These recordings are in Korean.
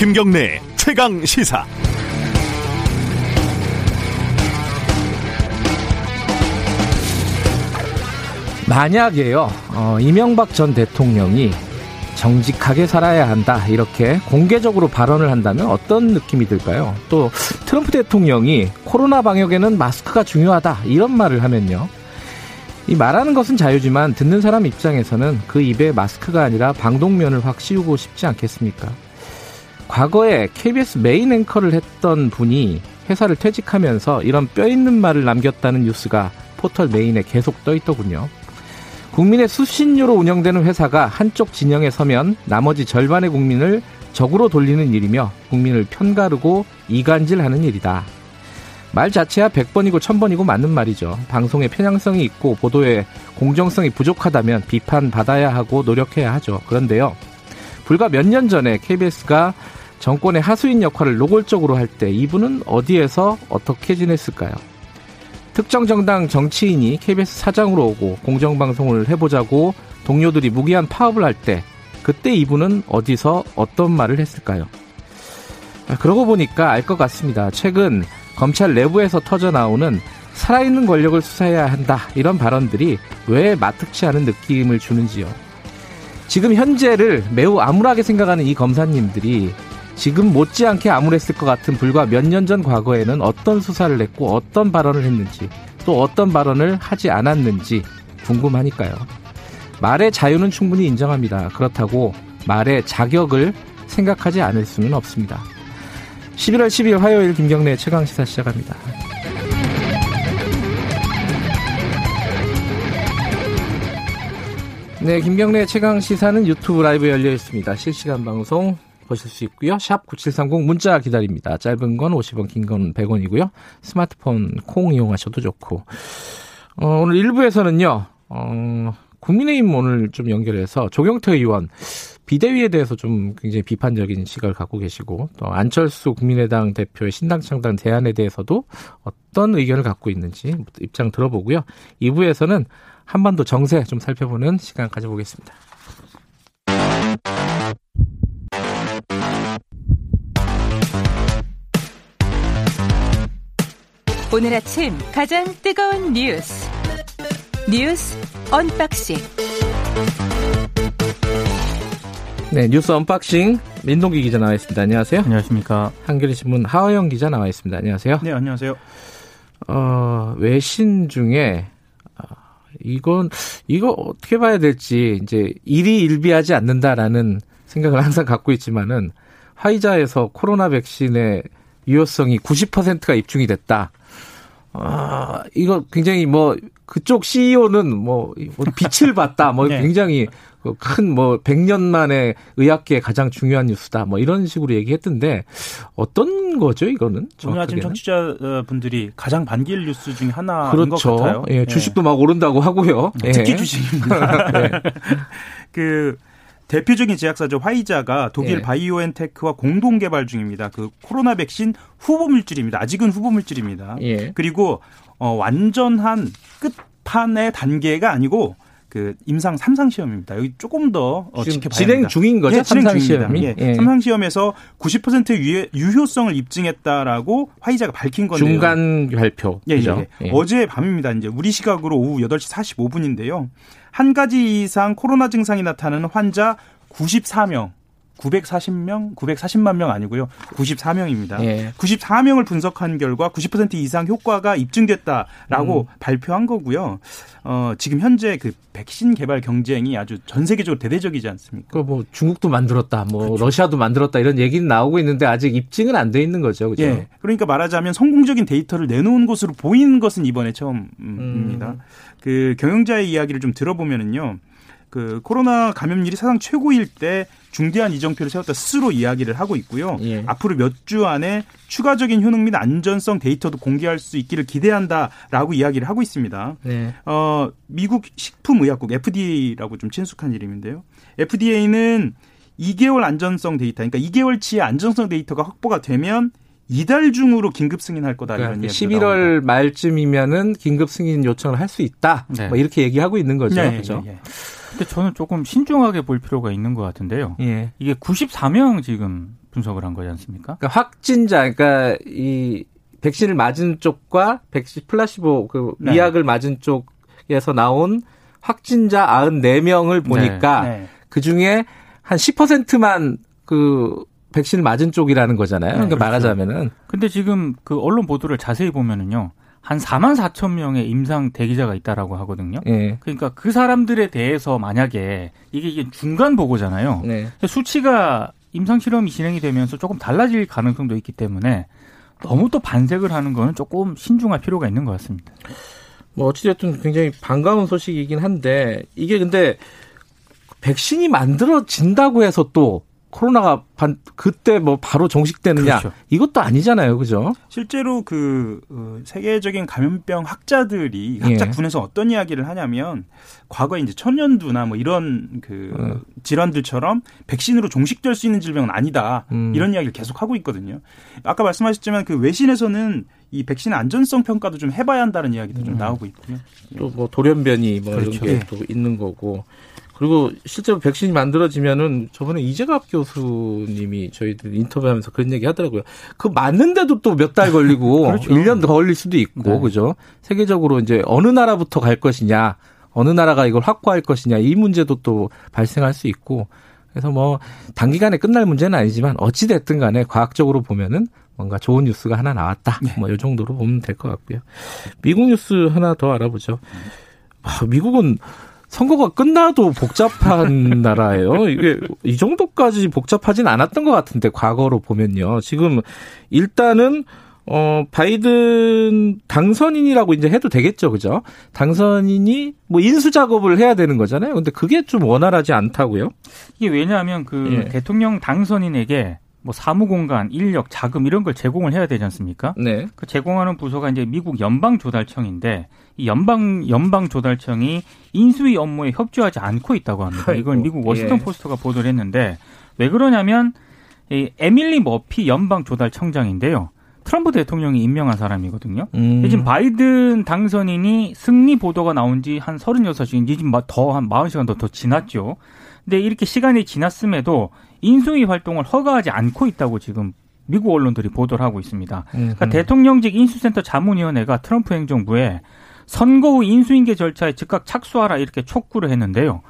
김경래 최강 시사. 만약에요, 어, 이명박 전 대통령이 정직하게 살아야 한다 이렇게 공개적으로 발언을 한다면 어떤 느낌이 들까요? 또 트럼프 대통령이 코로나 방역에는 마스크가 중요하다 이런 말을 하면요. 이 말하는 것은 자유지만 듣는 사람 입장에서는 그 입에 마스크가 아니라 방독면을 확 씌우고 싶지 않겠습니까? 과거에 KBS 메인 앵커를 했던 분이 회사를 퇴직하면서 이런 뼈 있는 말을 남겼다는 뉴스가 포털 메인에 계속 떠 있더군요. 국민의 수신료로 운영되는 회사가 한쪽 진영에 서면 나머지 절반의 국민을 적으로 돌리는 일이며 국민을 편가르고 이간질하는 일이다. 말 자체야 100번이고 1000번이고 맞는 말이죠. 방송에 편향성이 있고 보도에 공정성이 부족하다면 비판받아야 하고 노력해야 하죠. 그런데요. 불과 몇 년 전에 KBS가 정권의 하수인 역할을 노골적으로 할 때 이분은 어디에서 어떻게 지냈을까요? 특정 정당 정치인이 KBS 사장으로 오고 공정방송을 해보자고 동료들이 무기한 파업을 할 때 그때 이분은 어디서 어떤 말을 했을까요? 아, 그러고 보니까 알 것 같습니다. 최근 검찰 내부에서 터져 나오는 살아있는 권력을 수사해야 한다 이런 발언들이 왜 마특치 않은 느낌을 주는지요. 지금 현재를 매우 암울하게 생각하는 이 검사님들이 지금 못지않게 암울했을 것 같은 불과 몇 년 전 과거에는 어떤 수사를 했고 어떤 발언을 했는지 또 어떤 발언을 하지 않았는지 궁금하니까요. 말의 자유는 충분히 인정합니다. 그렇다고 말의 자격을 생각하지 않을 수는 없습니다. 11월 10일 화요일 김경래 최강 시사 시작합니다. 네, 김경래 최강 시사는 유튜브 라이브 열려 있습니다. 실시간 방송 보실 수 있고요. 샵 9730 문자 기다립니다. 짧은 건 50원, 긴 건 100원이고요. 스마트폰 콩 이용하셔도 좋고. 어, 오늘 1부에서는요. 어, 국민의힘 오늘 좀 연결해서 조경태 의원 비대위에 대해서 좀 굉장히 비판적인 시각을 갖고 계시고 또 안철수 국민의당 대표의 신당 창당 대안에 대해서도 어떤 의견을 갖고 있는지 입장 들어보고요. 2부에서는 한반도 정세 좀 살펴보는 시간 가져보겠습니다. 오늘 아침 가장 뜨거운 뉴스 뉴스 언박싱 네 뉴스 unboxing 민동기 기자 나와 있습니다. 안녕하세요. 안녕하십니까. 한겨레 신문 하호영 기자 나와 있습니다. 안녕하세요. 네 안녕하세요. 어 외신 중에 어, 이건 이거 어떻게 봐야 될지 이제 일이 일비하지 않는다라는 생각을 항상 갖고 있지만은 화이자에서 코로나 백신의 유효성이 90%가 입증이 됐다. 아, 이거 굉장히 뭐 그쪽 CEO는 뭐, 뭐 빛을 봤다. 뭐 네. 굉장히 큰뭐 100년 만에 의학계에 가장 중요한 뉴스다. 뭐 이런 식으로 얘기했던데 어떤 거죠, 이거는? 아침 청취자분들이 가장 반길 뉴스 중에 하나인 그렇죠. 것 같아요. 예, 주식도 네. 막 오른다고 하고요. 특히 예. 주식입니다. 네. 그 대표적인 제약사죠 화이자가 독일 예. 바이오엔테크와 공동 개발 중입니다. 그 코로나 백신 후보 물질입니다. 아직은 후보 물질입니다. 예. 그리고 어 완전한 끝판의 단계가 아니고 그 임상 3상 시험입니다. 여기 조금 더 어, 지켜봐야 진행 합니다. 중인 거죠? 예, 진행 중입니다. 예. 예. 3상 시험에서 90% 유효성을 입증했다라고 화이자가 밝힌 건데요. 중간 발표. 예, 예. 예. 어제 밤입니다. 이제 우리 시각으로 오후 8시 45분인데요. 한 가지 이상 코로나 증상이 나타나는 환자 94명 940명, 940만 명 아니고요. 94명입니다. 예. 94명을 분석한 결과 90% 이상 효과가 입증됐다라고 음. 발표한 거고요. 어, 지금 현재 그 백신 개발 경쟁이 아주 전 세계적으로 대대적이지 않습니까? 그뭐 중국도 만들었다, 뭐 그렇죠. 러시아도 만들었다 이런 얘기는 나오고 있는데 아직 입증은 안 돼 있는 거죠. 그죠? 예. 그러니까 말하자면 성공적인 데이터를 내놓은 것으로 보이는 것은 이번에 처음입니다. 음. 그 경영자의 이야기를 좀 들어보면은요. 그 코로나 감염률이 사상 최고일 때 중대한 이정표를 세웠다 스스로 이야기를 하고 있고요. 예. 앞으로 몇 주 안에 추가적인 효능 및 안전성 데이터도 공개할 수 있기를 기대한다라고 이야기를 하고 있습니다. 네. 어, 미국 식품의약국 FDA라고 좀 친숙한 이름인데요. FDA는 2개월 안전성 데이터, 그러니까 2개월치의 안전성 데이터가 확보가 되면 이달 중으로 긴급 승인할 거다 그러니까 이런 얘기 11월 나옵니다. 말쯤이면은 긴급 승인 요청을 할 수 있다. 네. 뭐 이렇게 얘기하고 있는 거죠. 네, 그렇죠? 네, 근데 저는 조금 신중하게 볼 필요가 있는 것 같은데요. 예. 이게 94명 지금 분석을 한 거지 않습니까? 그러니까 확진자, 그러니까 이 백신을 맞은 쪽과 백신 플라시보 그 네. 미약을 맞은 쪽에서 나온 확진자 94명을 보니까 네. 그 중에 한 10%만 그 백신을 맞은 쪽이라는 거잖아요. 그러니까 그렇죠. 말하자면은 근데 지금 그 언론 보도를 자세히 보면은요. 한 4만 4천 명의 임상 대기자가 있다라고 하거든요. 예. 그러니까 그 사람들에 대해서 만약에 이게, 이게 중간 보고잖아요. 네. 수치가 임상 실험이 진행이 되면서 조금 달라질 가능성도 있기 때문에 너무 또 반색을 하는 거는 조금 신중할 필요가 있는 것 같습니다. 뭐 어찌됐든 굉장히 반가운 소식이긴 한데 이게 근데 백신이 만들어진다고 해서 또 코로나가 반, 그때 뭐 바로 종식되느냐 그렇죠. 이것도 아니잖아요, 그죠? 실제로 그 어, 세계적인 감염병 학자들이 예. 학자군에서 어떤 이야기를 하냐면 과거에 이제 천연두나 뭐 이런 그 어. 질환들처럼 백신으로 종식될 수 있는 질병은 아니다 음. 이런 이야기를 계속 하고 있거든요. 아까 말씀하셨지만 그 외신에서는 이 백신 안전성 평가도 좀 해봐야 한다는 이야기도 좀 나오고 있고요. 또 뭐 돌연변이 뭐 그렇죠. 이런 예. 게또 있는 거고. 그리고 실제로 백신이 만들어지면은 저번에 이재갑 교수님이 저희들 인터뷰하면서 그런 얘기 하더라고요. 그 맞는데도 또 몇 달 걸리고 그렇죠. 1년 더 걸릴 수도 있고 네. 그죠? 세계적으로 이제 어느 나라부터 갈 것이냐, 어느 나라가 이걸 확보할 것이냐 이 문제도 또 발생할 수 있고 그래서 뭐 단기간에 끝날 문제는 아니지만 어찌 됐든 간에 과학적으로 보면은 뭔가 좋은 뉴스가 하나 나왔다. 뭐이 정도로 보면 될 것 같고요. 미국 뉴스 하나 더 알아보죠. 아, 미국은 선거가 끝나도 복잡한 나라예요. 이게 이 정도까지 복잡하진 않았던 것 같은데 과거로 보면요. 지금 일단은 어 바이든 당선인이라고 이제 해도 되겠죠, 그죠? 당선인이 뭐 인수 작업을 해야 되는 거잖아요. 근데 그게 좀 원활하지 않다고요? 이게 왜냐하면 그 예. 대통령 당선인에게 뭐 사무 공간, 인력, 자금 이런 걸 제공을 해야 되지 않습니까? 네. 그 제공하는 부서가 이제 미국 연방 조달청인데 이 연방 연방 조달청이 인수위 업무에 협조하지 않고 있다고 합니다. 이걸 미국 워싱턴 예. 포스트가 보도를 했는데 왜 그러냐면 이 에밀리 머피 연방 조달청장인데요. 트럼프 대통령이 임명한 사람이거든요. 음. 지금 바이든 당선인이 승리 보도가 나온 지 한 36시간, 이제 더한 40시간 더, 더 지났죠. 근데 이렇게 시간이 지났음에도 인수위 활동을 허가하지 않고 있다고 지금 미국 언론들이 보도를 하고 있습니다. 그러니까 음. 대통령직 인수센터 자문위원회가 트럼프 행정부에 선거 후 인수인계 절차에 즉각 착수하라 이렇게 촉구를 했는데요.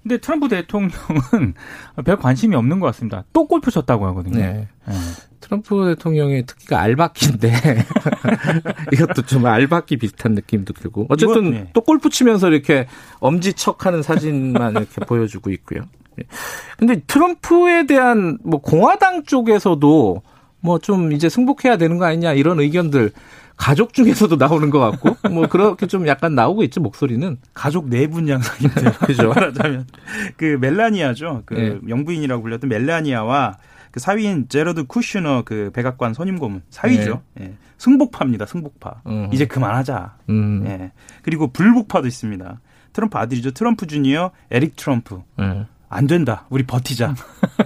근데 트럼프 대통령은 별 관심이 없는 것 같습니다. 또 골프 쳤다고 하거든요. 네. 예. 트럼프 대통령의 특기가 알바끼인데 이것도 좀 알바끼 비슷한 느낌도 들고 어쨌든 이건, 네. 또 골프 치면서 이렇게 엄지척하는 사진만 이렇게 보여주고 있고요. 예. 근데 트럼프에 대한 뭐 공화당 쪽에서도 뭐 좀 이제 승복해야 되는 거 아니냐 이런 의견들 가족 중에서도 나오는 것 같고 뭐 그렇게 좀 약간 나오고 있죠 목소리는 가족 내분 양상인데요. 그죠? 말하자면 그 멜라니아죠. 그 네. 영부인이라고 불렸던 멜라니아와 그 사위인 제러드 쿠슈너 그 백악관 선임 고문 사위죠. 예. 승복파입니다. 승복파. 음. 이제 그만하자. 음. 예. 그리고 불복파도 있습니다. 트럼프 아들이죠. 트럼프 주니어 에릭 트럼프. 음. 안 된다. 우리 버티자.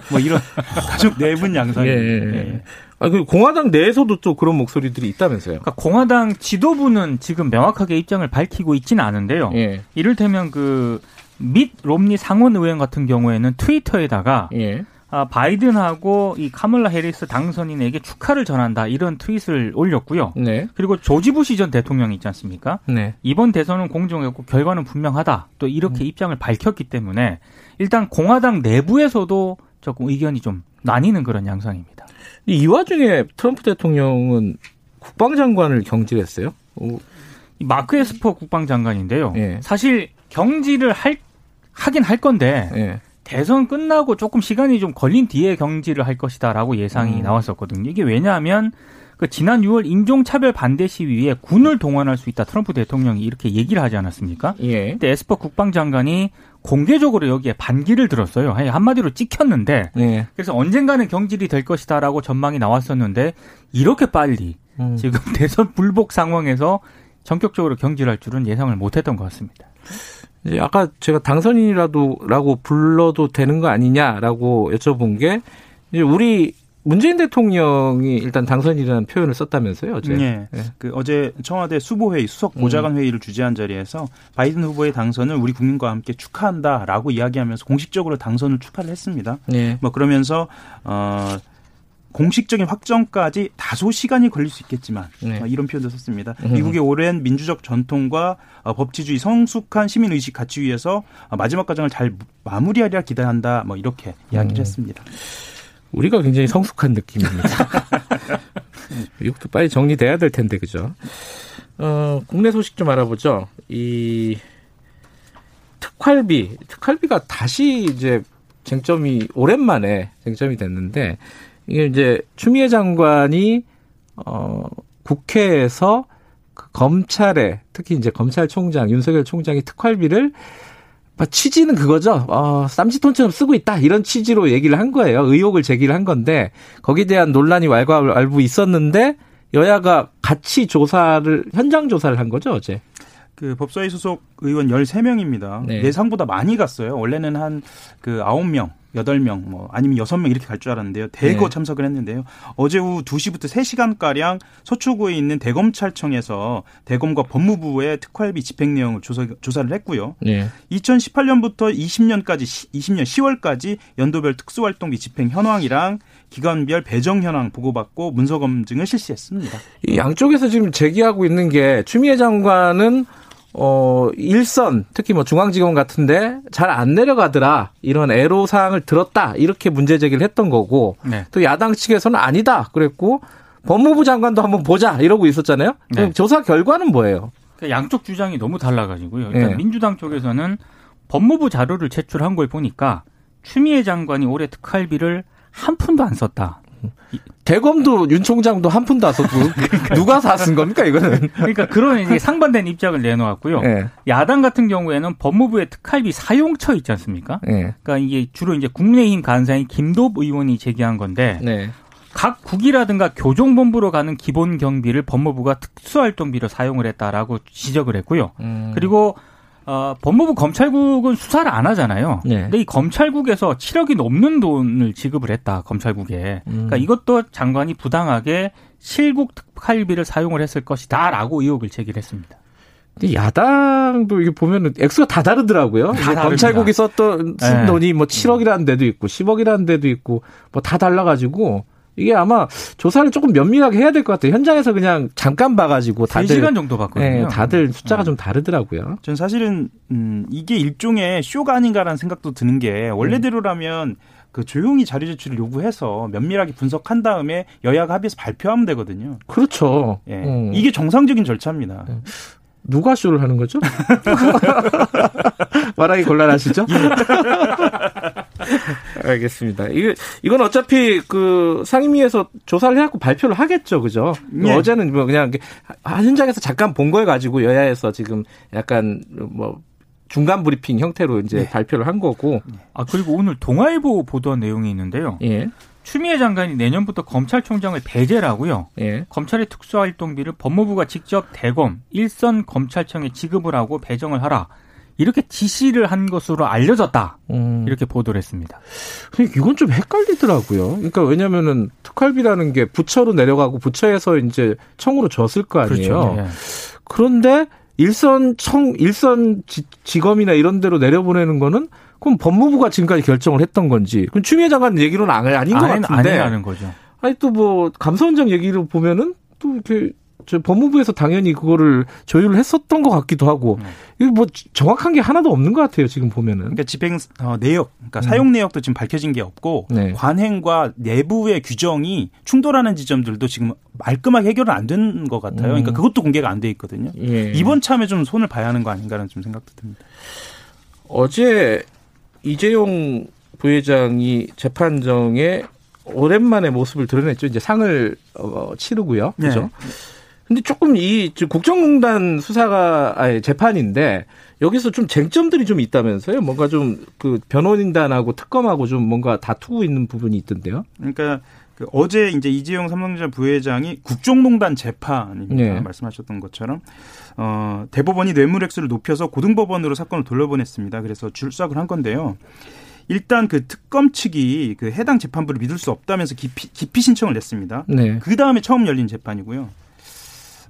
뭐 이런 가족 내분 양상입니다. 예, 예, 예. 예. 아, 그 공화당 내에서도 또 그런 목소리들이 있다면서요? 그러니까 공화당 지도부는 지금 명확하게 입장을 밝히고 있지는 않은데요. 예. 이를테면 그밋 롬니 상원 의원 같은 경우에는 트위터에다가 예. 아, 바이든하고 이 카멀라 해리스 당선인에게 축하를 전한다 이런 트윗을 올렸고요. 네. 그리고 조지 부시 전 대통령이 있지 않습니까? 네. 이번 대선은 공정했고 결과는 분명하다. 또 이렇게 입장을 밝혔기 때문에 일단 공화당 내부에서도 조금 의견이 좀 나뉘는 그런 양상입니다. 이 와중에 트럼프 대통령은 국방장관을 경질했어요. 오, 이 마크 에스퍼 국방장관인데요. 예. 사실 경질을 할 하긴 할 건데 예. 대선 끝나고 조금 시간이 좀 걸린 뒤에 경질을 할 것이다라고 예상이 음. 나왔었거든요. 이게 왜냐하면 그 지난 6월 인종차별 반대 시위에 군을 동원할 수 있다 트럼프 대통령이 이렇게 얘기를 하지 않았습니까? 예. 근데 에스퍼 국방장관이 공개적으로 여기에 반기를 들었어요. 아니, 한마디로 찍혔는데 예. 그래서 언젠가는 경질이 될 것이다라고 전망이 나왔었는데 이렇게 빨리 음. 지금 대선 불복 상황에서 전격적으로 경질할 줄은 예상을 못했던 것 같습니다. 이제 아까 제가 당선인이라도라고 불러도 되는 거 아니냐라고 여쭤본 게 이제 우리 문재인 대통령이 일단 당선인이라는 표현을 썼다면서요, 어제. 예. 예. 그 어제 청와대 수보회의 수석 보좌관 회의를 주재한 자리에서 바이든 후보의 당선을 우리 국민과 함께 축하한다라고 이야기하면서 공식적으로 당선을 축하를 했습니다. 예. 뭐 그러면서 어 공식적인 확정까지 다소 시간이 걸릴 수 있겠지만 네. 어, 이런 표현도 썼습니다. 음. 미국의 오랜 민주적 전통과 어, 법치주의 성숙한 시민 의식 가치 위에서 어, 마지막 과정을 잘 마무리하리라 기대한다. 뭐 이렇게 이야기를 음. 했습니다. 우리가 굉장히 성숙한 느낌입니다. 미국도 빨리 정리돼야 될 텐데 그죠? 어, 국내 소식 좀 알아보죠. 이 특활비, 특활비가 다시 이제 쟁점이 오랜만에 쟁점이 됐는데 이게 이제 추미애 장관이 어 국회에서 그 검찰에 특히 이제 검찰총장 윤석열 총장이 특활비를 뭐 취지는 그거죠. 어, 쌈짓돈처럼 쓰고 있다. 이런 취지로 얘기를 한 거예요. 의혹을 제기를 한 건데 거기에 대한 논란이 왈가왈부 있었는데 여야가 같이 조사를 현장 조사를 한 거죠, 어제. 그 법사위 소속 의원 13명입니다. 네. 예상보다 많이 갔어요. 원래는 한 그 9명, 8명, 뭐 아니면 6명 이렇게 갈 줄 알았는데요. 대거 네. 참석을 했는데요. 어제 오후 2시부터 3시간가량 서초구에 있는 대검찰청에서 대검과 법무부의 특활비 집행 내용을 조사, 조사를 했고요. 네. 2018년부터 20년까지 20년 10월까지 연도별 특수활동비 집행 현황이랑 기관별 배정 현황 보고받고 문서 검증을 실시했습니다. 이 양쪽에서 지금 제기하고 있는 게 추미애 장관은 어 일선 특히 뭐 중앙지검 같은데 잘 안 내려가더라 이런 애로 사항을 들었다 이렇게 문제 제기를 했던 거고 네. 또 야당 측에서는 아니다 그랬고 법무부 장관도 한번 보자 이러고 있었잖아요. 네. 조사 결과는 뭐예요? 그러니까 양쪽 주장이 너무 달라가지고요. 일단 예. 민주당 쪽에서는 법무부 자료를 제출한 걸 보니까 추미애 장관이 올해 특활비를 한 푼도 안 썼다. 대검도 윤 총장도 한 푼도 안 썼고 누가 다 쓴 겁니까 이거는? 그러니까 그런 상반된 입장을 내놓았고요. 예. 야당 같은 경우에는 법무부의 특활비 사용처 있지 않습니까? 예. 그러니까 이게 주로 이제 국민의힘 간사인 김도읍 의원이 제기한 건데 네. 각 국이라든가 교정본부로 가는 기본 경비를 법무부가 특수활동비로 사용을 했다라고 지적을 했고요. 음. 그리고 어, 법무부 검찰국은 수사를 안 하잖아요. 네. 근데 이 검찰국에서 7억이 넘는 돈을 지급을 했다 검찰국에. 그러니까 음. 이것도 장관이 부당하게 실국 특활비를 사용을 했을 것이다라고 의혹을 제기했습니다. 근데 야당도 이게 보면은 액수가 다 다르더라고요. 다. 검찰국이 썼던 쓴 네. 돈이 뭐 7억이라는 데도 있고 10억이라는 데도 있고 뭐 다 달라가지고 이게 아마 조사를 조금 면밀하게 해야 될 것 같아요. 현장에서 그냥 잠깐 봐가지고 다들 3시간 정도 봤거든요. 예, 다들 숫자가 네. 좀 다르더라고요. 전 사실은 음, 이게 일종의 쇼가 아닌가라는 생각도 드는 게 원래대로라면 그 조용히 자료 제출을 요구해서 면밀하게 분석한 다음에 여야가 합의해서 발표하면 되거든요. 그렇죠. 예. 어. 이게 정상적인 절차입니다. 누가 쇼를 하는 거죠? 말하기 곤란하시죠? 알겠습니다. 이거 이건 어차피 그 상임위에서 조사를 해갖고 발표를 하겠죠, 그죠? 예. 어제는 뭐 그냥 현장에서 잠깐 본 걸 가지고 여야에서 지금 약간 뭐 중간 브리핑 형태로 이제 발표를 한 거고. 아 그리고 오늘 동아일보 보도한 내용이 있는데요. 예, 추미애 장관이 내년부터 검찰총장을 배제하고요. 예. 검찰의 특수활동비를 법무부가 직접 대검 일선 검찰청에 지급을 하고 배정을 하라. 이렇게 지시를 한 것으로 알려졌다. 음. 이렇게 보도를 했습니다. 이건 좀 헷갈리더라고요. 그러니까 왜냐면은 특활비라는 게 부처로 내려가고 부처에서 이제 청으로 줬을 거 아니에요. 예. 그런데 일선 청 일선 지, 지검이나 이런 데로 내려보내는 거는 그럼 법무부가 지금까지 결정을 했던 건지 그럼 추미애 장관 얘기로는 안- 아닌 것 아니, 같은데 아니라는 거죠. 아니 또 뭐 감사원장 얘기를 보면은 또 이렇게 저 법무부에서 당연히 그거를 조율을 했었던 것 같기도 하고 네. 이거 뭐 정확한 게 하나도 없는 것 같아요 지금 보면은 그러니까 집행 어, 내역, 그러니까 사용 내역도 지금 밝혀진 게 없고 네. 관행과 내부의 규정이 충돌하는 지점들도 지금 말끔하게 해결은 안 된 것 같아요. 음. 그러니까 그것도 공개가 안 돼 있거든요. 예. 이번 참에 좀 손을 봐야 하는 거 아닌가라는 좀 생각도 듭니다. 어제 이재용 부회장이 재판정에 오랜만에 모습을 드러냈죠. 이제 상을 어, 치르고요. 네. 그죠? 근데 조금 이 국정농단 수사가 아니 재판인데 여기서 좀 쟁점들이 좀 있다면서요? 뭔가 좀 그 변호인단하고 특검하고 좀 뭔가 다투고 있는 부분이 있던데요. 그러니까 그 어제 이제 이재용 삼성전자 부회장이 국정농단 재판입니다. 네. 말씀하셨던 것처럼 어, 대법원이 뇌물액수를 높여서 고등법원으로 사건을 돌려보냈습니다. 그래서 출석을 한 건데요. 일단 그 특검 측이 그 해당 재판부를 믿을 수 없다면서 기피, 기피 신청을 냈습니다. 네. 그 다음에 처음 열린 재판이고요.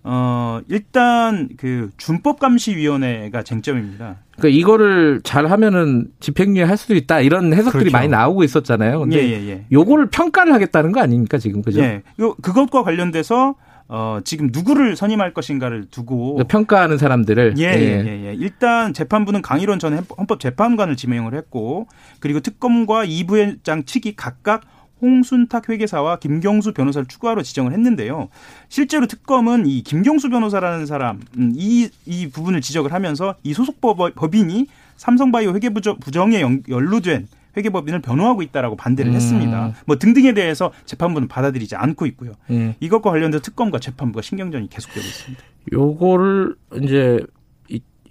어, 일단 그 준법감시위원회가 쟁점입니다. 그러니까 이거를 잘 하면은 집행유예 할 수도 있다 이런 해석들이 그렇죠. 많이 나오고 있었잖아요. 근데 예, 예, 예. 요거를 평가를 하겠다는 거 아닙니까 지금 그죠? 예. 요 그것과 관련돼서 어, 지금 누구를 선임할 것인가를 두고 그러니까 평가하는 사람들을 예, 예, 예, 예. 일단 재판부는 강일원 전 헌법재판관을 지명을 했고 그리고 특검과 이 부회장 측이 각각 홍순탁 회계사와 김경수 변호사를 추가로 지정을 했는데요. 실제로 특검은 이 김경수 변호사라는 사람 음, 이, 이 부분을 지적을 하면서 이 소속 법- 법인이 삼성바이오 회계부정에 연- 연루된 회계법인을 변호하고 있다라고 반대를 음. 했습니다. 뭐 등등에 대해서 재판부는 받아들이지 않고 있고요. 예. 이것과 관련돼서 특검과 재판부가 신경전이 계속되고 있습니다. 요거를 이제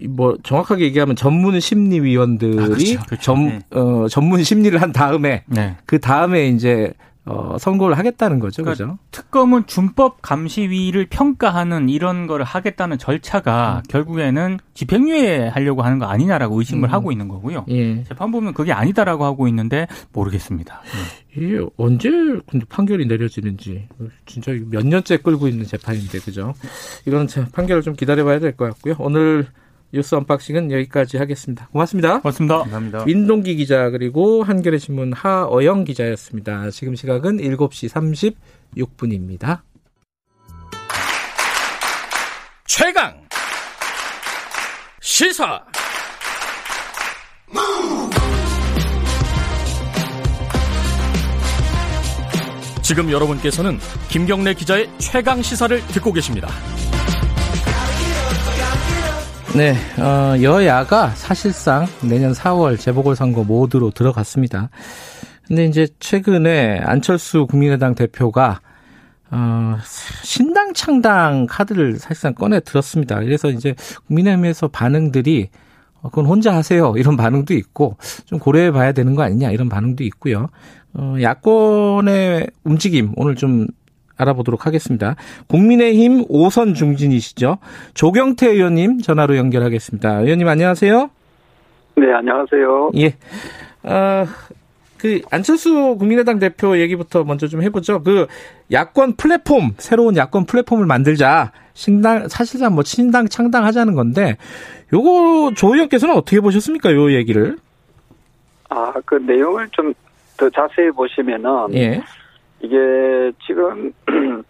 뭐 정확하게 얘기하면 전문 심리위원들이 아, 그렇죠. 전, 네. 어, 전문 심리를 한 다음에 네. 그 다음에 이제 어, 선고를 하겠다는 거죠, 그러니까 그죠? 특검은 준법 감시위를 평가하는 이런 거를 하겠다는 절차가 결국에는 집행유예 하려고 하는 거 아니냐라고 의심을 음. 하고 있는 거고요. 예. 재판부는 그게 아니다라고 하고 있는데 모르겠습니다. 네. 이게 언제 근데 판결이 내려지는지 진짜 몇 년째 끌고 있는 재판인데 그죠? 이거는 참 판결을 좀 기다려봐야 될 것 같고요. 오늘 뉴스 언박싱은 여기까지 하겠습니다. 고맙습니다. 고맙습니다. 감사합니다. 민동기 기자 그리고 한겨레 신문 하어영 기자였습니다. 지금 시각은 7시 36분입니다. 최강 시사 지금 여러분께서는 김경래 기자의 최강 시사를 듣고 계십니다. 네, 어, 여야가 사실상 내년 4월 재보궐선거 모드로 들어갔습니다. 근데 이제 최근에 안철수 국민의당 대표가 어, 신당 창당 카드를 사실상 꺼내 들었습니다. 그래서 이제 국민의힘에서 반응들이 어, 그건 혼자 하세요. 이런 반응도 있고 좀 고려해 봐야 되는 거 아니냐 이런 반응도 있고요. 어, 야권의 움직임 오늘 좀 알아보도록 하겠습니다. 국민의힘 오선 중진이시죠. 조경태 의원님 전화로 연결하겠습니다. 의원님 안녕하세요. 네, 안녕하세요. 예. 어, 그 안철수 국민의당 대표 얘기부터 먼저 좀 해보죠. 그 야권 플랫폼 새로운 야권 플랫폼을 만들자. 신당 사실상 뭐 신당 창당하자는 건데 요거 조 의원께서는 어떻게 보셨습니까? 요 얘기를. 아, 그 내용을 좀 더 자세히 보시면은 예. 이게 지금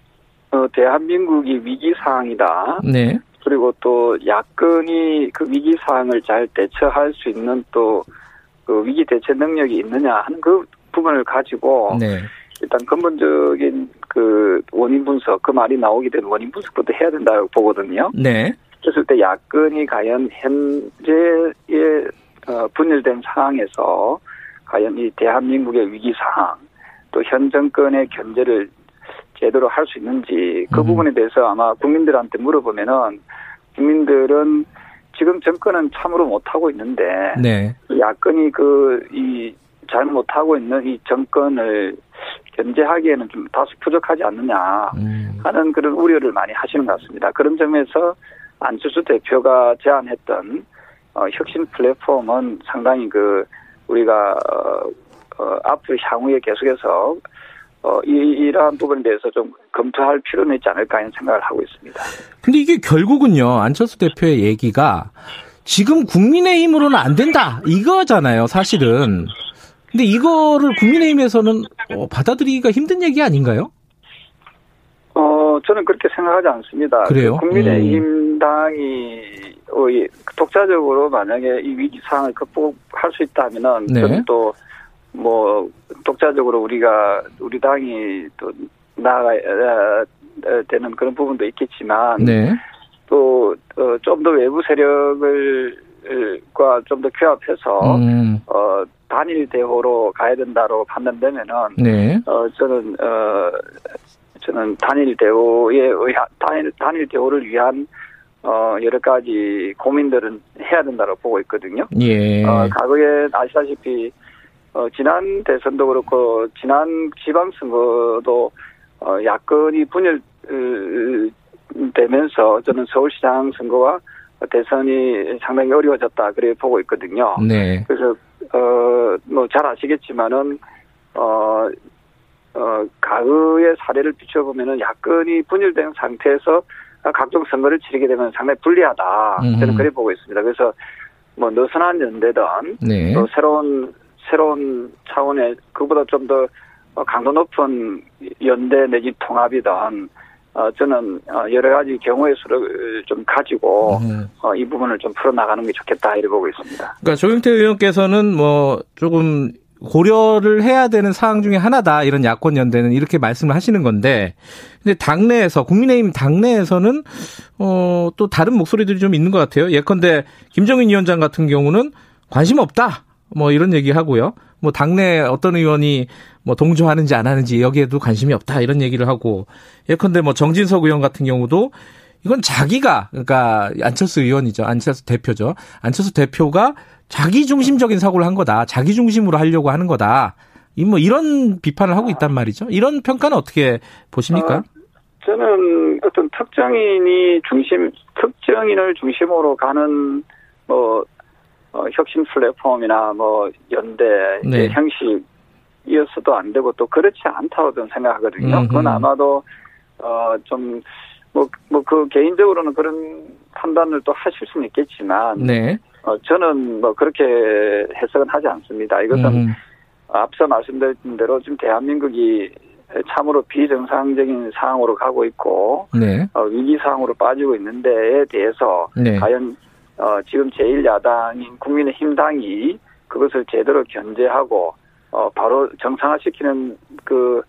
어, 대한민국이 위기 상황이다. 네. 그리고 또 야권이 그 위기 상황을 잘 대처할 수 있는 또 그 위기 대처 능력이 있느냐 하는 그 부분을 가지고 네. 일단 근본적인 그 원인 분석, 그 말이 나오게 된 원인 분석부터 해야 된다고 보거든요. 네. 그랬을 때 야권이 과연 현재의 어, 분열된 상황에서 과연 이 대한민국의 위기 상황 또 현 정권의 견제를 제대로 할 수 있는지 그 음. 부분에 대해서 아마 국민들한테 물어보면은 국민들은 지금 정권은 참으로 못하고 있는데 네. 야권이 그 이 잘 못하고 있는 이 정권을 견제하기에는 좀 다소 부족하지 않느냐 음. 하는 그런 우려를 많이 하시는 것 같습니다. 그런 점에서 안철수 대표가 제안했던 어, 혁신 플랫폼은 상당히 그 우리가 어, 어, 앞으로 향후에 계속해서 어, 이, 이러한 부분에 대해서 좀 검토할 필요는 있지 않을까 하는 생각을 하고 있습니다. 근데 이게 결국은요, 안철수 대표의 얘기가 지금 국민의힘으로는 안 된다. 이거잖아요, 사실은. 근데 이거를 국민의힘에서는 어, 받아들이기가 힘든 얘기 아닌가요? 어, 저는 그렇게 생각하지 않습니다. 그래요? 국민의힘 당이 어, 이 독자적으로 만약에 이 위기 상황을 극복할 수 있다면은 네. 저는 또 뭐 독자적으로 우리가 우리 당이 또 나아가야 되는 그런 부분도 있겠지만 네. 또좀더 외부 세력을 과 좀 더 규합해서 음, 어 단일 대호로 가야 된다로 판단되면은 네. 어 저는 어 저는 단일 대우에 의한 단일 단일 대우를 위한 어 여러 가지 고민들은 해야 된다고 보고 있거든요. 예. 어 과거에 아시다시피 어 지난 대선도 그렇고 지난 지방선거도 어 야권이 분열 어, 되면서 저는 서울시장 선거와 대선이 상당히 어려워졌다 그래 보고 있거든요. 네. 그래서 어 뭐 잘 아시겠지만은 어, 어 과거의 사례를 비춰보면은 야권이 분열된 상태에서 각종 선거를 치르게 되면 상당히 불리하다. 저는. 그래 보고 있습니다. 그래서 뭐 느슨한 연대든 네. 또 새로운 새로운 차원의 그보다 좀 더 강도 높은 연대 내지 통합이든 어, 저는 어, 여러 가지 경우의 수를 좀 가지고 음. 어, 이 부분을 좀 풀어나가는 게 좋겠다 이래 보고 있습니다. 그러니까 조경태 의원께서는 뭐 조금 고려를 해야 되는 사항 중에 하나다 이런 야권 연대는 이렇게 말씀을 하시는 건데 근데 당내에서 국민의힘 당내에서는 어 또 다른 목소리들이 좀 있는 것 같아요. 예컨대 김정인 위원장 같은 경우는 관심 없다 뭐 이런 얘기 하고요. 뭐 당내 어떤 의원이 뭐 동조하는지 안 하는지 여기에도 관심이 없다 이런 얘기를 하고 예컨대 뭐 정진석 의원 같은 경우도 이건 자기가 그러니까 안철수 의원이죠. 안철수 대표죠. 안철수 대표가 자기 중심적인 사고를 한 거다. 자기 중심으로 하려고 하는 거다. 이뭐 이런 비판을 하고 있단 말이죠. 이런 평가는 어떻게 보십니까? 어, 저는 어떤 특정인이 중심, 특정인을 중심으로 가는 뭐 어, 혁신 플랫폼이나 뭐 연대 네. 형식이었어도 안 되고 또 그렇지 않다고 저는 생각하거든요. 음흠. 그건 아마도 어 좀 뭐 뭐 그 개인적으로는 그런 판단을 또 하실 수는 있겠지만 네. 어, 저는 뭐 그렇게 해석은 하지 않습니다. 이것은 음, 앞서 말씀드린 대로 지금 대한민국이 참으로 비정상적인 상황으로 가고 있고 네. 어, 위기 상황으로 빠지고 있는 데에 대해서 네. 과연 어, 지금 제1야당인 국민의힘당이 그것을 제대로 견제하고 어, 바로 정상화시키는 그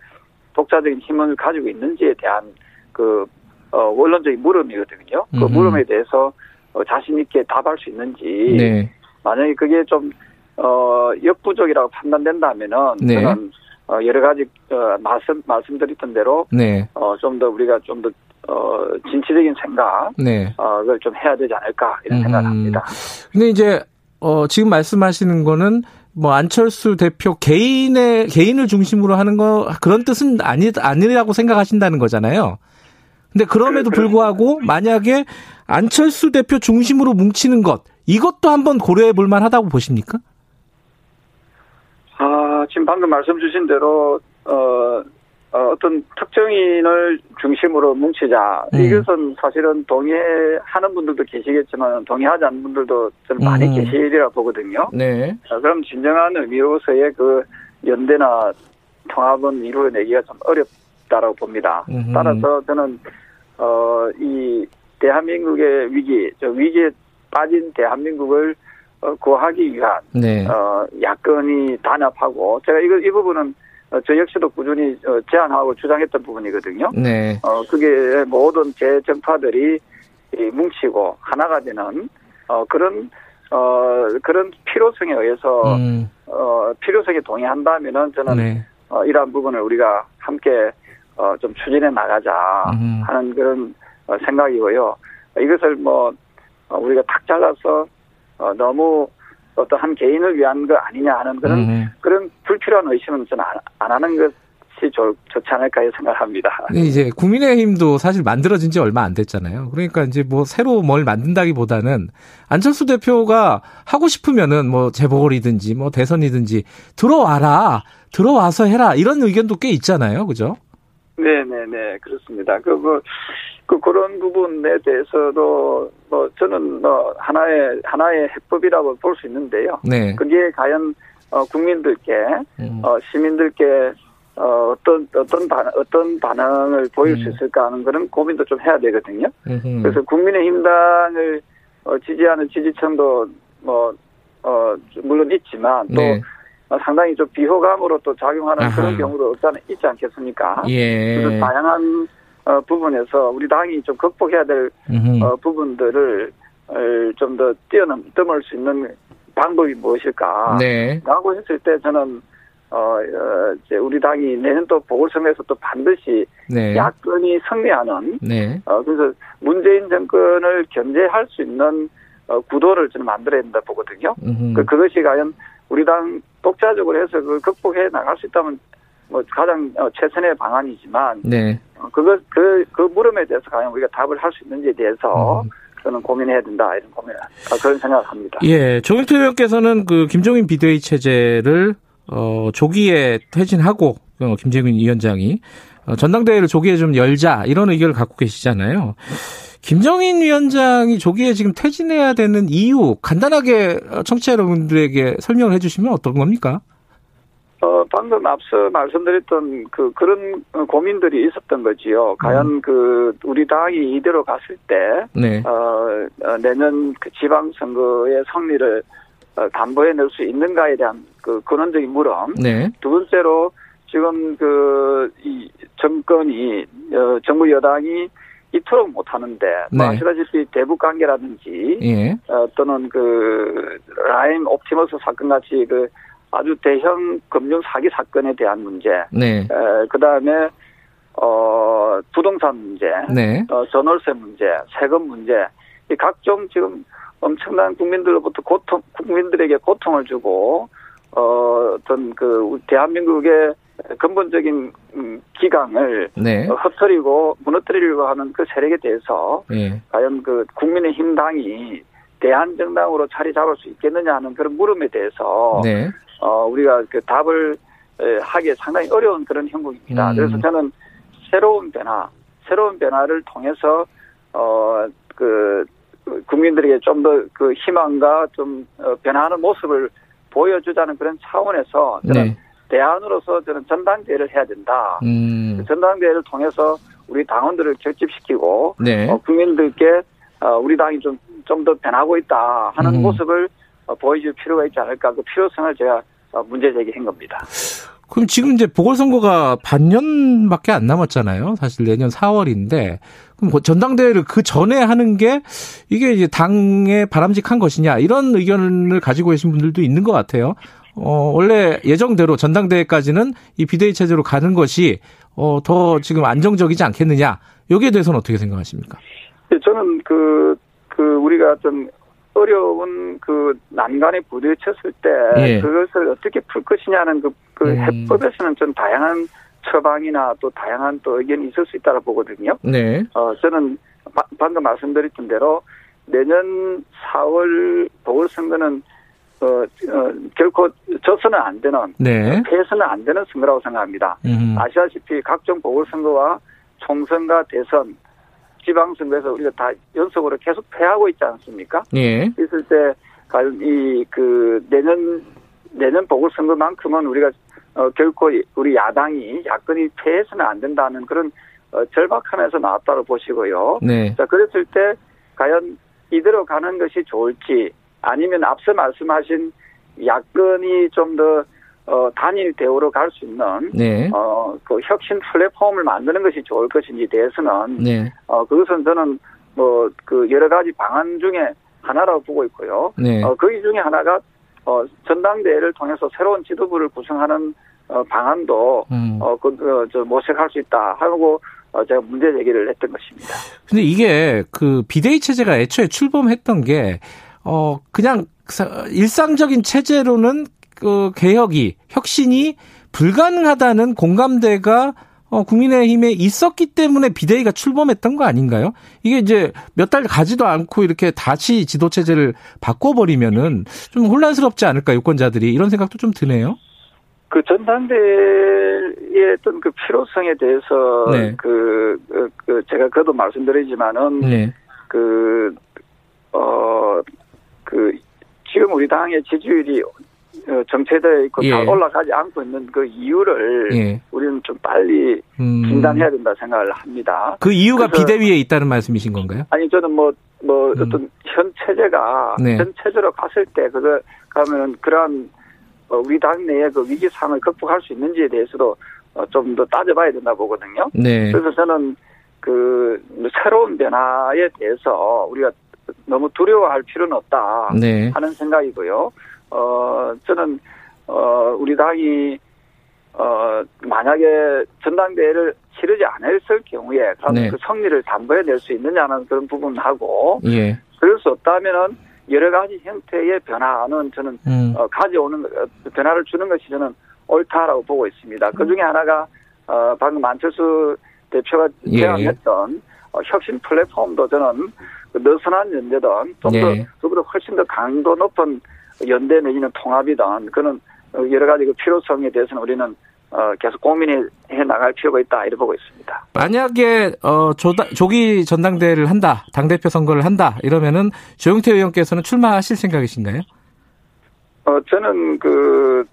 독자적인 힘을 가지고 있는지에 대한 그 어, 원론적인 물음이거든요. 그 음흠. 물음에 대해서 어, 자신 있게 답할 수 있는지 네. 만약에 그게 좀 어, 역부족이라고 판단된다면은 네. 저는 어, 여러 가지 어, 말씀 말씀드렸던 대로 네. 어, 좀 더 우리가 좀 더 어, 진취적인 생각 네. 어, 좀 해야 되지 않을까 이런 생각을 음. 합니다. 근데 이제 어 지금 말씀하시는 거는 뭐 안철수 대표 개인의 개인을 중심으로 하는 거 그런 뜻은 아니 아니라고 생각하신다는 거잖아요. 근데 그럼에도 불구하고 만약에 안철수 대표 중심으로 뭉치는 것 이것도 한번 고려해 볼 만하다고 보십니까? 아, 지금 방금 말씀 주신 대로 어, 어, 떤 특정인을 중심으로 뭉치자. 음. 이것은 사실은 동의하는 분들도 계시겠지만 동의하지 않는 분들도 저는 많이 음. 계시리라 보거든요. 네. 아, 그럼 진정한 의미로서의 그 연대나 통합은 이루어내기가 좀 어렵다라고 봅니다. 음흠. 따라서 저는 어, 이 대한민국의 위기, 저 위기에 빠진 대한민국을 어, 구하기 위한 네. 어, 야권이 단합하고 제가 이거 이 부분은 어, 저 역시도 꾸준히 어, 제안하고 주장했던 부분이거든요. 네. 어, 그게 모든 재정파들이 이 뭉치고 하나가 되는 어, 그런 어, 그런 필요성에 의해서 음. 어, 필요성에 동의한다면은 저는 네. 어, 이러한 부분을 우리가 함께 어, 좀 추진해 나가자 음. 하는 그런 어, 생각이고요. 이것을 뭐 어, 우리가 탁 잘라서 어, 너무 어떤 한 개인을 위한 거 아니냐 하는 그런 음. 그런 불필요한 의심은 저는 안, 안 하는 것 이 좋, 좋지 않을까 생각합니다. 이제 국민의힘도 사실 만들어진 지 얼마 안 됐잖아요. 그러니까 이제 뭐 새로 뭘 만든다기보다는 안철수 대표가 하고 싶으면은 뭐 재보궐이든지 뭐 대선이든지 들어와라. 들어와서 해라. 이런 의견도 꽤 있잖아요. 그죠? 네 네 네 그렇습니다. 그, 그, 그 그런 부분에 대해서도 뭐 저는 뭐 하나의 하나의 해법이라고 볼 수 있는데요. 네. 그게 과연 어, 국민들께 음. 어, 시민들께 어, 어떤 어떤 반 어떤 반응을 보일 수 음. 있을까 하는 그런 고민도 좀 해야 되거든요. 음흠. 그래서 국민의힘당을 어, 지지하는 지지층도 뭐 어, 물론 있지만 또 네. 어, 상당히 좀 비호감으로 또 작용하는 아하. 그런 경우도 없잖아 있지 않겠습니까? 예. 그래서 다양한 어, 부분에서 우리 당이 좀 극복해야 될. 어, 부분들을 좀 더 뛰어넘을 수 있는 방법이 무엇일까? 네. 라고 했을 때 저는 어, 어, 이제 우리 당이 내년 또 보궐선거에서 또 반드시 네. 야권이 승리하는 네. 어, 그래서 문재인 정권을 견제할 수 있는 어, 구도를 저는 만들어야 된다 보거든요. 그, 그것이 과연 우리 당 독자적으로 해서 그걸 극복해 나갈 수 있다면 뭐 가장 어, 최선의 방안이지만 네. 어, 그것 그, 그 물음에 대해서 과연 우리가 답을 할 수 있는지에 대해서 음. 저는 고민해야 된다 이런 고민 어, 그런 생각을 합니다. 예, 조경태 의원께서는 그 김종인 비대위 체제를 어 조기에 퇴진하고 어, 김재균 위원장이 어, 전당대회를 조기에 좀 열자 이런 의견을 갖고 계시잖아요. 김정인 위원장이 조기에 지금 퇴진해야 되는 이유 간단하게 청취자 여러분들에게 설명을 해주시면 어떤 겁니까? 어, 방금 앞서 말씀드렸던 그, 그런 고민들이 있었던 거지요. 과연 음. 그, 우리 당이 이대로 갔을 때, 네. 어, 어, 내년 그 지방선거의 승리를 어, 담보해낼 수 있는가에 대한 그 근원적인 물음. 네. 두 번째로 지금 그, 이 정권이, 어, 정부 여당이 이토록 못하는데, 뭐 네. 아시다시피 대북 관계라든지, 예. 어, 또는 그 라임 옵티머스 사건 같이 그 아주 대형 금융 사기 사건에 대한 문제, 네. 그 다음에 어 부동산 문제, 네. 어 전월세 문제, 세금 문제, 이 각종 지금 엄청난 국민들로부터 고통, 국민들에게 고통을 주고 어 어떤 그 대한민국의 근본적인 음, 기강을 네. 어, 흩어리고 무너뜨리려고 하는 그 세력에 대해서 예. 과연 그 국민의힘 당이 대한정당으로 자리 잡을 수 있겠느냐 하는 그런 물음에 대해서 네. 어 우리가 그 답을 에, 하기 상당히 어려운 그런 형국입니다. 음. 그래서 저는 새로운 변화, 새로운 변화를 통해서 어 그 국민들에게 좀 더 그 희망과 좀 어, 변화하는 모습을 보여주자는 그런 차원에서 저는 네. 대안으로서 저는 전당대회를 해야 된다. 음. 전당대회를 통해서 우리 당원들을 결집시키고 네. 어, 국민들께 어, 우리 당이 좀 좀 더 변하고 있다 하는 음. 모습을 어, 보여줄 필요가 있지 않을까 그 필요성을 제가 어, 문제 제기한 겁니다. 그럼 지금 이제 보궐선거가 반년밖에 안 남았잖아요. 사실 내년 4월인데 그럼 그 전당대회를 그 전에 하는 게 이게 이제 당에 바람직한 것이냐 이런 의견을 가지고 계신 분들도 있는 것 같아요. 어 원래 예정대로 전당대회까지는 이 비대위 체제로 가는 것이 어 더 지금 안정적이지 않겠느냐. 여기에 대해서는 어떻게 생각하십니까? 예, 저는 그, 그 우리가 어떤 어려운 그 난간에 부딪혔을 때 예. 그것을 어떻게 풀 것이냐는 그, 그 음. 해법에서는 좀 다양한 처방이나 또 다양한 또 의견이 있을 수 있다고 보거든요. 네. 어, 저는 바- 방금 말씀드렸던 대로 내년 4월 보궐선거는 어, 어, 결코 져서는 안 되는 네. 패해서는 안 되는 선거라고 생각합니다. 음. 아시다시피 각종 보궐선거와 총선과 대선, 지방선거에서 우리가 다 연속으로 계속 패하고 있지 않습니까? 예. 있을 때 과연 이그 내년 내년 보궐선거만큼은 우리가 어, 결코 우리 야당이 야권이 패해서는 안 된다는 그런 어, 절박함에서 나왔다고 보시고요. 네. 자 그랬을 때 과연 이대로 가는 것이 좋을지 아니면 앞서 말씀하신 야권이 좀더 어, 단일 대우로 갈 수 있는 네. 어, 그 혁신 플랫폼을 만드는 것이 좋을 것인지 대해서는 네. 어, 그것은 저는 뭐 그 여러 가지 방안 중에 하나라고 보고 있고요. 네. 어, 그 중에 하나가 어, 전당대회를 통해서 새로운 지도부를 구성하는 어, 방안도 음. 어, 그, 어, 저 모색할 수 있다 하고 어, 제가 문제 제기를 했던 것입니다. 근데 이게 그 비대위 체제가 애초에 출범했던 게, 어, 그냥 사- 일상적인 체제로는 그 개혁이, 혁신이 불가능하다는 공감대가 어, 국민의힘에 있었기 때문에 비대위가 출범했던 거 아닌가요? 이게 이제 몇 달 가지도 않고 이렇게 다시 지도체제를 바꿔버리면은 좀 혼란스럽지 않을까, 유권자들이. 이런 생각도 좀 드네요. 그 전당대회의 어떤 그 필요성에 대해서 네. 그, 그, 그 제가 그도 말씀드리지만은 네. 그, 어, 그, 지금 우리 당의 지지율이 어, 정체되어 있고 예. 잘 올라가지 않고 있는 그 이유를 예. 우리는 좀 빨리 음. 진단해야 된다 생각을 합니다. 그 이유가 비대위에 있다는 말씀이신 건가요? 아니, 저는 뭐, 뭐, 음. 어떤 현 체제가, 네. 현 체제로 갔을 때, 그거, 가면은 그러한, 어, 우리 당 내의 그 위기 상을 극복할 수 있는지에 대해서도 어, 좀더 따져봐야 된다 보거든요. 네. 그래서 저는 그 새로운 변화에 대해서 우리가 너무 두려워할 필요는 없다 네. 하는 생각이고요. 어 저는 어 우리 당이 어 만약에 전당대회를 치르지 않았을 경우에 그럼 네. 그 승리를 담보해낼 수 있느냐는 그런 부분하고 예. 그럴 수 없다면은 여러 가지 형태의 변화는 저는 음. 어, 가져오는 어, 변화를 주는 것이 저는 옳다라고 보고 있습니다. 그 중에 하나가 어, 방금 안철수 대표가 예. 제안했던 어, 혁신 플랫폼도 저는 그 느슨한 연대든 좀더 예. 그보다 훨씬 더 강도 높은 연대 내지는 통합이든 그런 어, 여러 가지 그 필요성에 대해서는 우리는 어, 계속 고민해 나갈 필요가 있다 이렇게 보고 있습니다. 만약에 어, 조다, 조기 전당대회를 한다, 당 대표 선거를 한다 이러면은 조영태 의원께서는 출마하실 생각이신가요? 어, 저는 그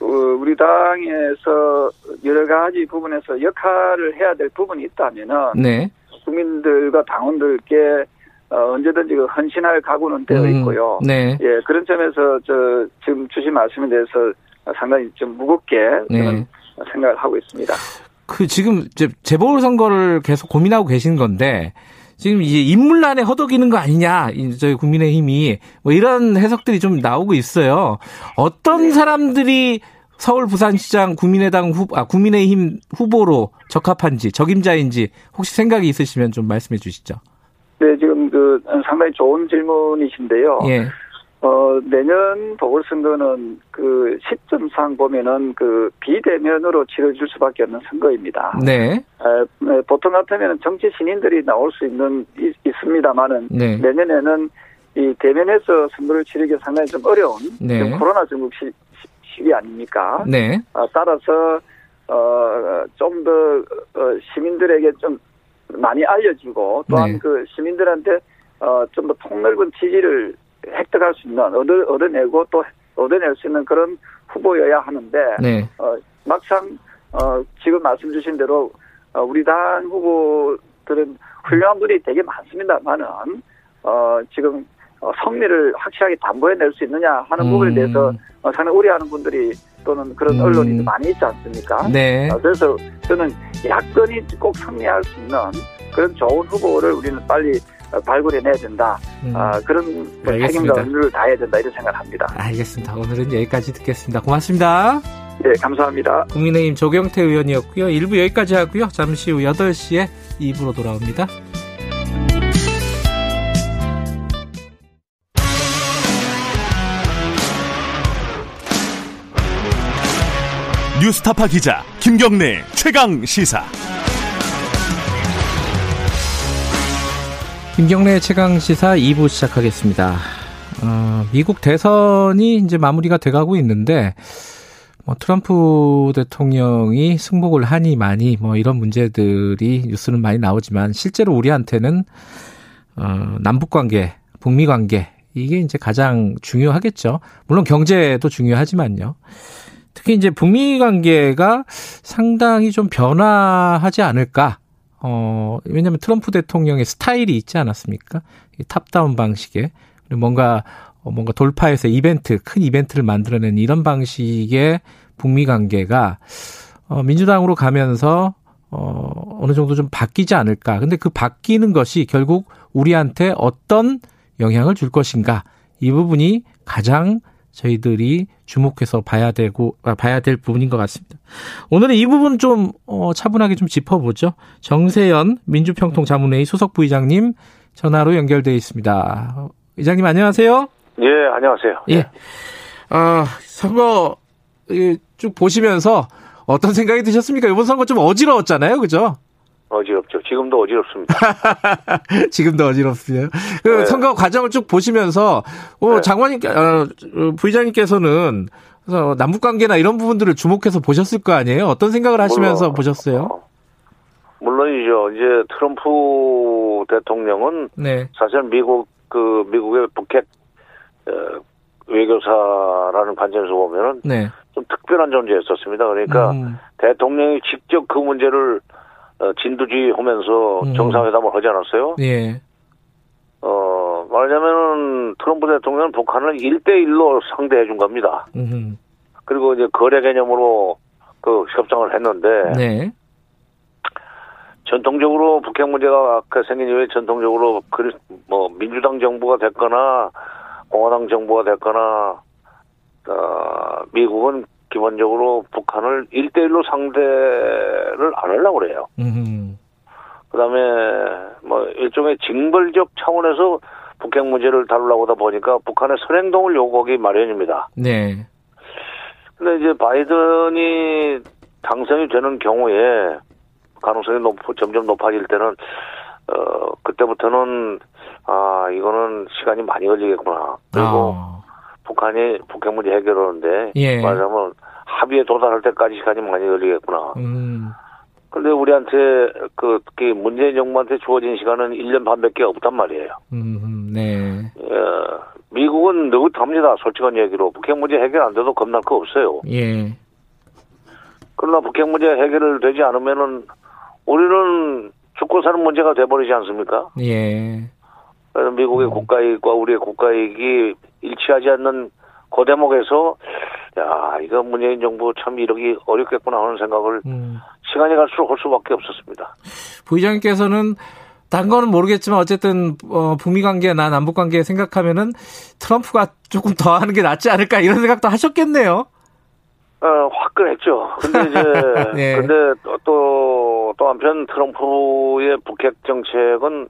어, 우리 당에서 여러 가지 부분에서 역할을 해야 될 부분이 있다면은 네. 국민들과 당원들께 어, 언제든지 그 헌신할 각오는 되어 음, 있고요. 네. 예, 그런 점에서 저 지금 주신 말씀에 대해서 상당히 좀 무겁게 저는 네. 생각을 하고 있습니다. 그 지금 이제 재보궐 선거를 계속 고민하고 계신 건데 지금 이제 인물난에 허덕이는 거 아니냐, 이 저희 국민의힘이 뭐 이런 해석들이 좀 나오고 있어요. 어떤 사람들이 서울 부산시장 국민의당 후, 아, 국민의힘 후보로 적합한지 적임자인지 혹시 생각이 있으시면 좀 말씀해 주시죠. 네, 그 상당히 좋은 질문이신데요. 예, 어, 내년 보궐선거는 그 시점상 보면은 그 비대면으로 치러질 수밖에 없는 선거입니다. 네, 에, 에, 보통 같으면 정치 신인들이 나올 수 있는 있, 있습니다만은 네, 내년에는 이 대면에서 선거를 치르기 상당히 좀 어려운 네. 지금 코로나 전국 시, 시, 기 아닙니까? 네, 어, 따라서 어 좀 더 어, 시민들에게 좀 많이 알려지고 또한 네. 그 시민들한테 어 좀 더 폭넓은 지지를 획득할 수 있는 얻어 얻어내고 또 얻어낼 수 있는 그런 후보여야 하는데 네, 어, 막상 어, 지금 말씀 주신 대로 어, 우리 당 후보들은 훌륭한 분이 되게 많습니다만은 어, 지금 어, 성리를 확실하게 담보해낼 수 있느냐 하는 음. 부분에 대해서 어, 상당히 우려하는 분들이 또는 그런 음. 언론이 많이 있지 않습니까? 네, 어, 그래서 저는 야권이 꼭 승리할 수 있는 그런 좋은 후보를 우리는 빨리 어, 발굴해내야 된다. 음, 아, 그런 뭐 알겠습니다. 책임과 의무를 다해야 된다 이런 생각을 합니다. 알겠습니다. 오늘은 여기까지 듣겠습니다. 고맙습니다. 네, 감사합니다. 국민의힘 조경태 의원이었고요. 1부 여기까지 하고요. 잠시 후 8시에 2부로 돌아옵니다. 뉴스타파 기자 김경래 최강 시사. 김경래 최강 시사 2부 시작하겠습니다. 어, 미국 대선이 이제 마무리가 돼가고 있는데 뭐 트럼프 대통령이 승복을 하니 많이 뭐 이런 문제들이 뉴스는 많이 나오지만 실제로 우리한테는 어, 남북 관계, 북미 관계 이게 이제 가장 중요하겠죠. 물론 경제도 중요하지만요. 특히 이제 북미 관계가 상당히 좀 변화하지 않을까. 어, 왜냐면 트럼프 대통령의 스타일이 있지 않았습니까? 이 탑다운 방식의. 뭔가, 어, 뭔가 돌파해서 이벤트, 큰 이벤트를 만들어낸 이런 방식의 북미 관계가, 어, 민주당으로 가면서, 어, 어느 정도 좀 바뀌지 않을까. 근데 그 바뀌는 것이 결국 우리한테 어떤 영향을 줄 것인가. 이 부분이 가장 저희들이 주목해서 봐야 되고 아, 봐야 될 부분인 것 같습니다. 오늘은 이 부분 좀 어, 차분하게 좀 짚어보죠. 정세현 민주평통 자문회의 소속 부의장님 전화로 연결돼 있습니다. 어, 의장님 안녕하세요. 예, 안녕하세요. 예. 아 선거 예, 쭉 보시면서 어떤 생각이 드셨습니까? 이번 선거 좀 어지러웠잖아요, 그죠? 어지럽죠. 지금도 어지럽습니다. 지금도 어지럽습니다. 그 네. 선거 과정을 쭉 보시면서 어, 네. 장관님, 어, 부의장님께서는 남북 관계나 이런 부분들을 주목해서 보셨을 거 아니에요? 어떤 생각을 하시면서 물론, 보셨어요? 어, 물론이죠. 이제 트럼프 대통령은 네, 사실 미국 그 미국의 북핵 어, 외교사라는 관점에서 보면은 네. 좀 특별한 존재였었습니다. 그러니까 음, 대통령이 직접 그 문제를 어, 진두지 하면서 음. 정상회담을 하지 않았어요. 예, 어, 말하자면은 트럼프 대통령은 북한을 1대1로 상대해 준 겁니다. 음, 그리고 이제 거래 개념으로 그 협상을 했는데 네, 전통적으로 북핵 문제가 아까 생긴 이후에 전통적으로 그 뭐 민주당 정부가 됐거나 공화당 정부가 됐거나 어, 미국은 기본적으로 북한을 1대1로 상대를 안 하려고 그래요. 음, 그다음에 뭐 일종의 징벌적 차원에서 북핵 문제를 다루려고 하다 보니까 북한의 선행동을 요구하기 마련입니다. 네, 근데 이제 바이든이 당선이 되는 경우에 가능성이 높, 점점 높아질 때는 어 그때부터는 아 이거는 시간이 많이 걸리겠구나. 그리고 아, 북한이 북핵 문제 해결하는데 예. 말하자면 합의에 도달할 때까지 시간이 많이 걸리겠구나. 음. 근데 우리한테 그 특히 문재인 정부한테 주어진 시간은 1년 반밖에 없단 말이에요. 음, 네. 예, 미국은 느긋합니다. 솔직한 얘기로 북핵 문제 해결 안 돼도 겁날 거 없어요. 예. 그러나 북핵 문제 해결을 되지 않으면은 우리는 죽고 사는 문제가 돼버리지 않습니까? 예. 그래서 미국의 국가이익과 우리의 국가이익이 일치하지 않는 그 대목에서 야 이거 문재인 정부 참 이러기 어렵겠구나 하는 생각을 음. 시간이 갈수록 할 수밖에 없었습니다. 부의장님께서는 단 거는 모르겠지만 어쨌든 어, 북미 관계나 남북 관계 생각하면은 트럼프가 조금 더 하는 게 낫지 않을까 이런 생각도 하셨겠네요. 어, 화끈했죠. 근데 이제, 네. 근데 또, 또 한편 트럼프의 북핵 정책은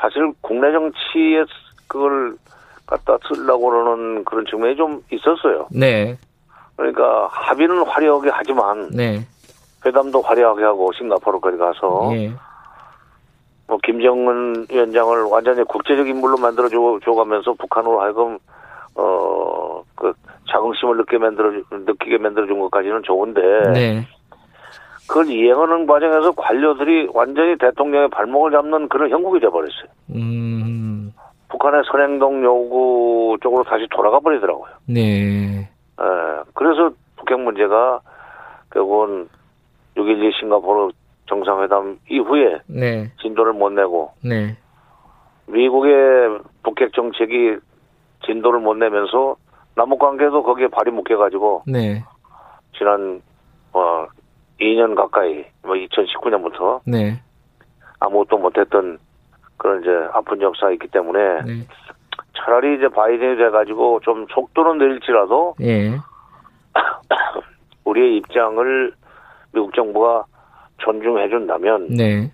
사실 국내 정치에 그걸 갖다 쓰려고 그러는 그런 측면이 좀 있었어요. 네. 그러니까 합의는 화려하게 하지만 네. 회담도 화려하게 하고 싱가포르까지 가서 예. 뭐 김정은 위원장을 완전히 국제적 인물로 만들어 줘, 줘가면서 북한으로 하여금 어그 자긍심을 느끼게 만들어 느끼게 만들어 준 것까지는 좋은데 네. 그걸 이행하는 과정에서 관료들이 완전히 대통령의 발목을 잡는 그런 형국이 돼버렸어요. 음. 북한의 선행동 요구 쪽으로 다시 돌아가 버리더라고요. 네. 예, 그래서 북핵 문제가 결국은 6.12 싱가포르 정상회담 이후에 네. 진도를 못 내고 네. 미국의 북핵 정책이 진도를 못 내면서 남북 관계도 거기에 발이 묶여가지고 네. 지난 어 2년 가까이 뭐 2019년부터 네. 아무것도 못했던 그런 이제 아픈 역사가 있기 때문에 네. 차라리 이제 바이든이 돼가지고 좀 속도는 느릴지라도 예. 우리의 입장을 미국 정부가 존중해 준다면 네.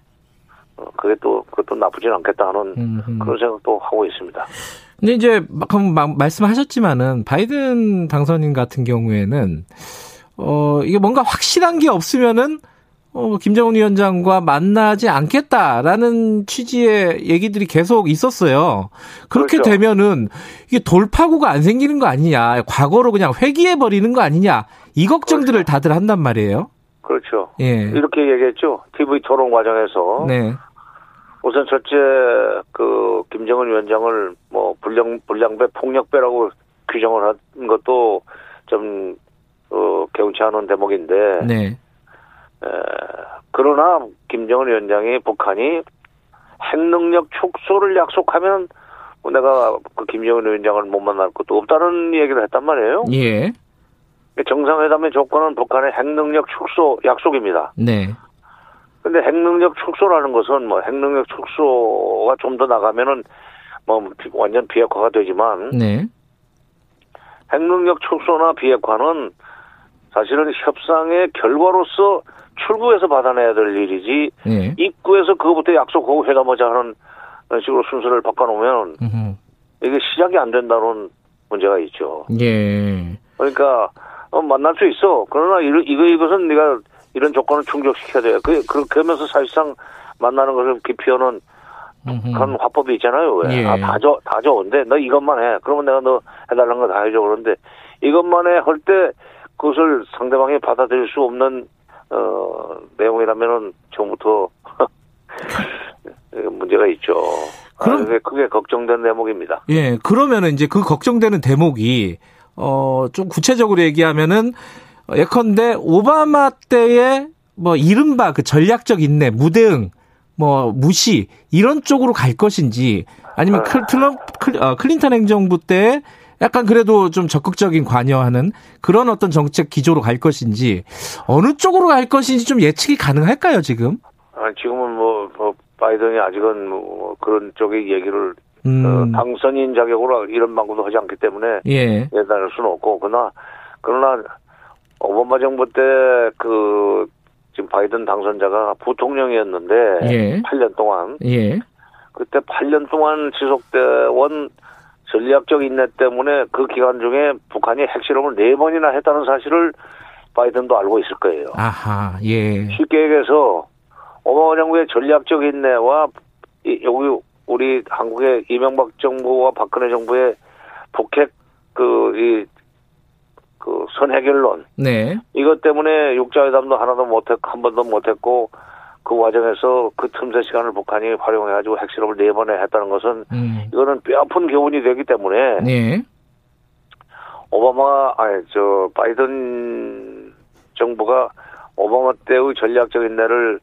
어, 그게 또 그것도 나쁘진 않겠다 하는 음흠. 그런 생각도 하고 있습니다. 근데 이제 방금 막 말씀하셨지만은 바이든 당선인 같은 경우에는 어 이게 뭔가 확실한 게 없으면은 어 김정은 위원장과 만나지 않겠다라는 취지의 얘기들이 계속 있었어요. 그렇게 그렇죠. 되면은 이게 돌파구가 안 생기는 거 아니냐, 과거로 그냥 회귀해 버리는 거 아니냐 이 걱정들을 다들 한단 말이에요. 그렇죠. 예. 이렇게 얘기했죠. TV 토론 과정에서 네. 우선 첫째 그 김정은 위원장을 뭐 불량 불량배 폭력배라고 규정을 한 것도 좀 어, 개운치 않은 대목인데 네. 에, 그러나 김정은 위원장이 북한이 핵 능력 축소를 약속하면 뭐 내가 그 김정은 위원장을 못 만날 것도 없다는 얘기를 했단 말이에요. 예. 정상회담의 조건은 북한의 핵 능력 축소 약속입니다. 네. 근데 핵 능력 축소라는 것은 뭐 핵 능력 축소가 좀 더 나가면은 뭐 비- 완전 비핵화가 되지만 네. 핵 능력 축소나 비핵화는 사실은 협상의 결과로서 출구에서 받아내야 될 일이지 예. 입구에서 그거부터 약속하고 회담하자 하는 식으로 순서를 바꿔놓으면 음흠. 이게 시작이 안 된다는 문제가 있죠. 예. 그러니까 어, 만날 수 있어. 그러나 이거 이거 이것은 네가 이런 조건을 충족시켜야 돼. 그 그렇게 하면서 사실상 만나는 것을 기피하는. 그런 화법이 있잖아요. 왜? 예. 아, 다 줘, 다 좋은데 너 이것만 해. 그러면 내가 너 해달라는 거 다 해줘. 그런데 이것만 해 할 때 그것을 상대방이 받아들일 수 없는 어 내용이라면은 처음부터 문제가 있죠. 그럼- 아, 크게 걱정된 대목입니다. 예, 그러면은 이제 그 걱정되는 대목이 어 좀 구체적으로 얘기하면은 어, 예컨대 오바마 때의 뭐 이른바 그 전략적 인내, 무대응, 뭐 무시 이런 쪽으로 갈 것인지 아니면 클, 트럼, 클, 어, 클린턴 행정부 때 약간 그래도 좀 적극적인 관여하는 그런 어떤 정책 기조로 갈 것인지 어느 쪽으로 갈 것인지 좀 예측이 가능할까요 지금? 아, 지금은 뭐, 뭐 바이든이 아직은 뭐 그런 쪽의 얘기를 음, 어, 당선인 자격으로 이런 방법도 하지 않기 때문에 예, 예단할 수는 없고 그러나 그러나 오바마 정부 때 그 지금 바이든 당선자가 부통령이었는데 예. 8년 동안 예, 그때 8년 동안 지속돼온 전략적 인내 때문에 그 기간 중에 북한이 핵실험을 네 번이나 했다는 사실을 바이든도 알고 있을 거예요. 아하, 예, 쉽게 얘기해서 오바마 정부의 전략적 인내와 이- 여기 우리 한국의 이명박 정부와 박근혜 정부의 북핵 그이그 선해결론 네. 이것 때문에 육자회담도 하나도 못했고 한 번도 못했고 그 과정에서 그 틈새 시간을 북한이 활용해가지고 핵실험을 네 번에 했다는 것은 음. 이거는 뼈아픈 교훈이 되기 때문에 네. 오바마 아니 저 바이든 정부가 오바마 때의 전략적인 내를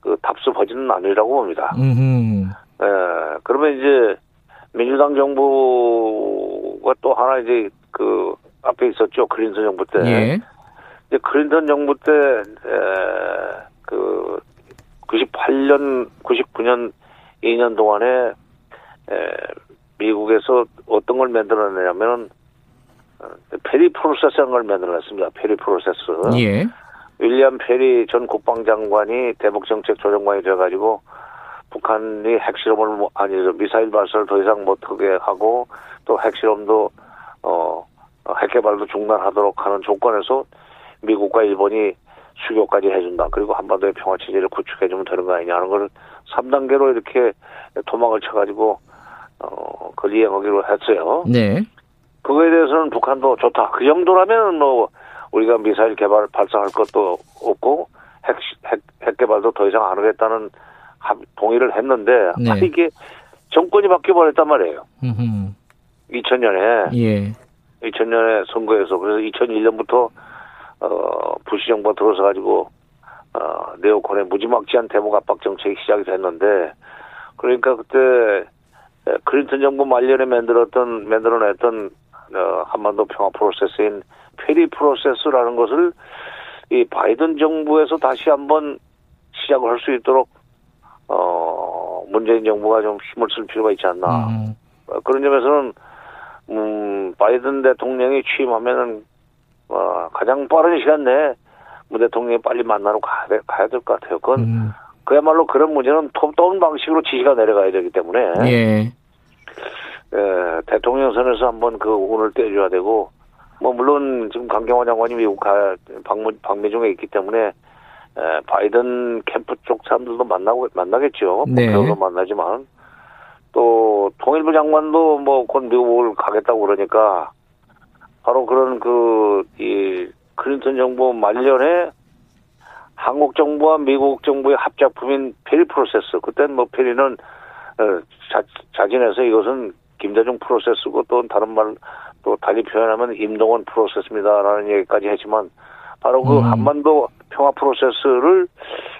그 답습하지는 않으리라고 봅니다. 음. 예, 그러면 이제 민주당 정부가 또 하나 이제 그 앞에 있었죠 클린턴 정부 때. 예. 이제 클린턴 정부 때, 에, 그, 98년, 99년 2년 동안에, 에, 미국에서 어떤 걸 만들어내냐면은, 어, 페리 프로세스라는 걸 만들어냈습니다. 페리 프로세스. 예. 윌리엄 페리 전 국방장관이 대북정책 조정관이 돼가지고 북한이 핵실험을 뭐- 아니 저 미사일 발사를 더 이상 못하게 하고 또 핵실험도 어 어, 핵개발도 중단하도록 하는 조건에서 미국과 일본이 수교까지 해준다. 그리고 한반도의 평화 체제를 구축해주면 되는 거 아니냐 하는 걸 3단계로 이렇게 도망을 쳐가지고 어 그걸 이행하기로 했어요. 네. 그거에 대해서는 북한도 좋다. 그 정도라면 뭐 우리가 미사일 개발 발사할 것도 없고 핵, 핵, 핵 개발도 더 이상 안 하겠다는 합- 동의를 했는데 네. 아, 이게 정권이 바뀌어 버렸단 말이에요. 음흠. 2000년에 예. 2000년에 선거에서 그래서 2001년부터 어 부시 정부가 들어서 가지고 어 네오콘의 무지막지한 대북 압박 정책이 시작이 됐는데 그러니까 그때 에, 클린턴 정부 말년에 만들었던 만들어냈던 어, 한반도 평화 프로세스인 페리 프로세스라는 것을 이 바이든 정부에서 다시 한번 시작을 할 수 있도록 어 문재인 정부가 좀 힘을 쓸 필요가 있지 않나 음. 어, 그런 점에서는 음, 바이든 대통령이 취임하면은 어, 가장 빠른 시간 내에 문 대통령이 빨리 만나러 가야, 돼- 가야 될 것 같아요. 그건 음. 그야말로 그런 문제는 톱다운 방식으로 지시가 내려가야 되기 때문에 예. 에, 대통령 선에서 한번 그 운을 떼줘야 되고 뭐 물론 지금 강경화 장관이 미국 가 방문 방미 중에 있기 때문에 에, 바이든 캠프 쪽 사람들도 만나고 만나겠죠. 네. 도 만나지만 또 통일부 장관도 뭐 곧 미국을 가겠다고 그러니까 바로 그런 그 이 클린턴 정부 말년에 한국 정부와 미국 정부의 합작품인 페리 프로세스 그때는 뭐 페리는 어, 자, 자진해서 이것은 김대중 프로세스고 또 다른 말 또 달리 표현하면 임동원 프로세스입니다라는 얘기까지 했지만 바로 그 음. 한반도 평화 프로세스를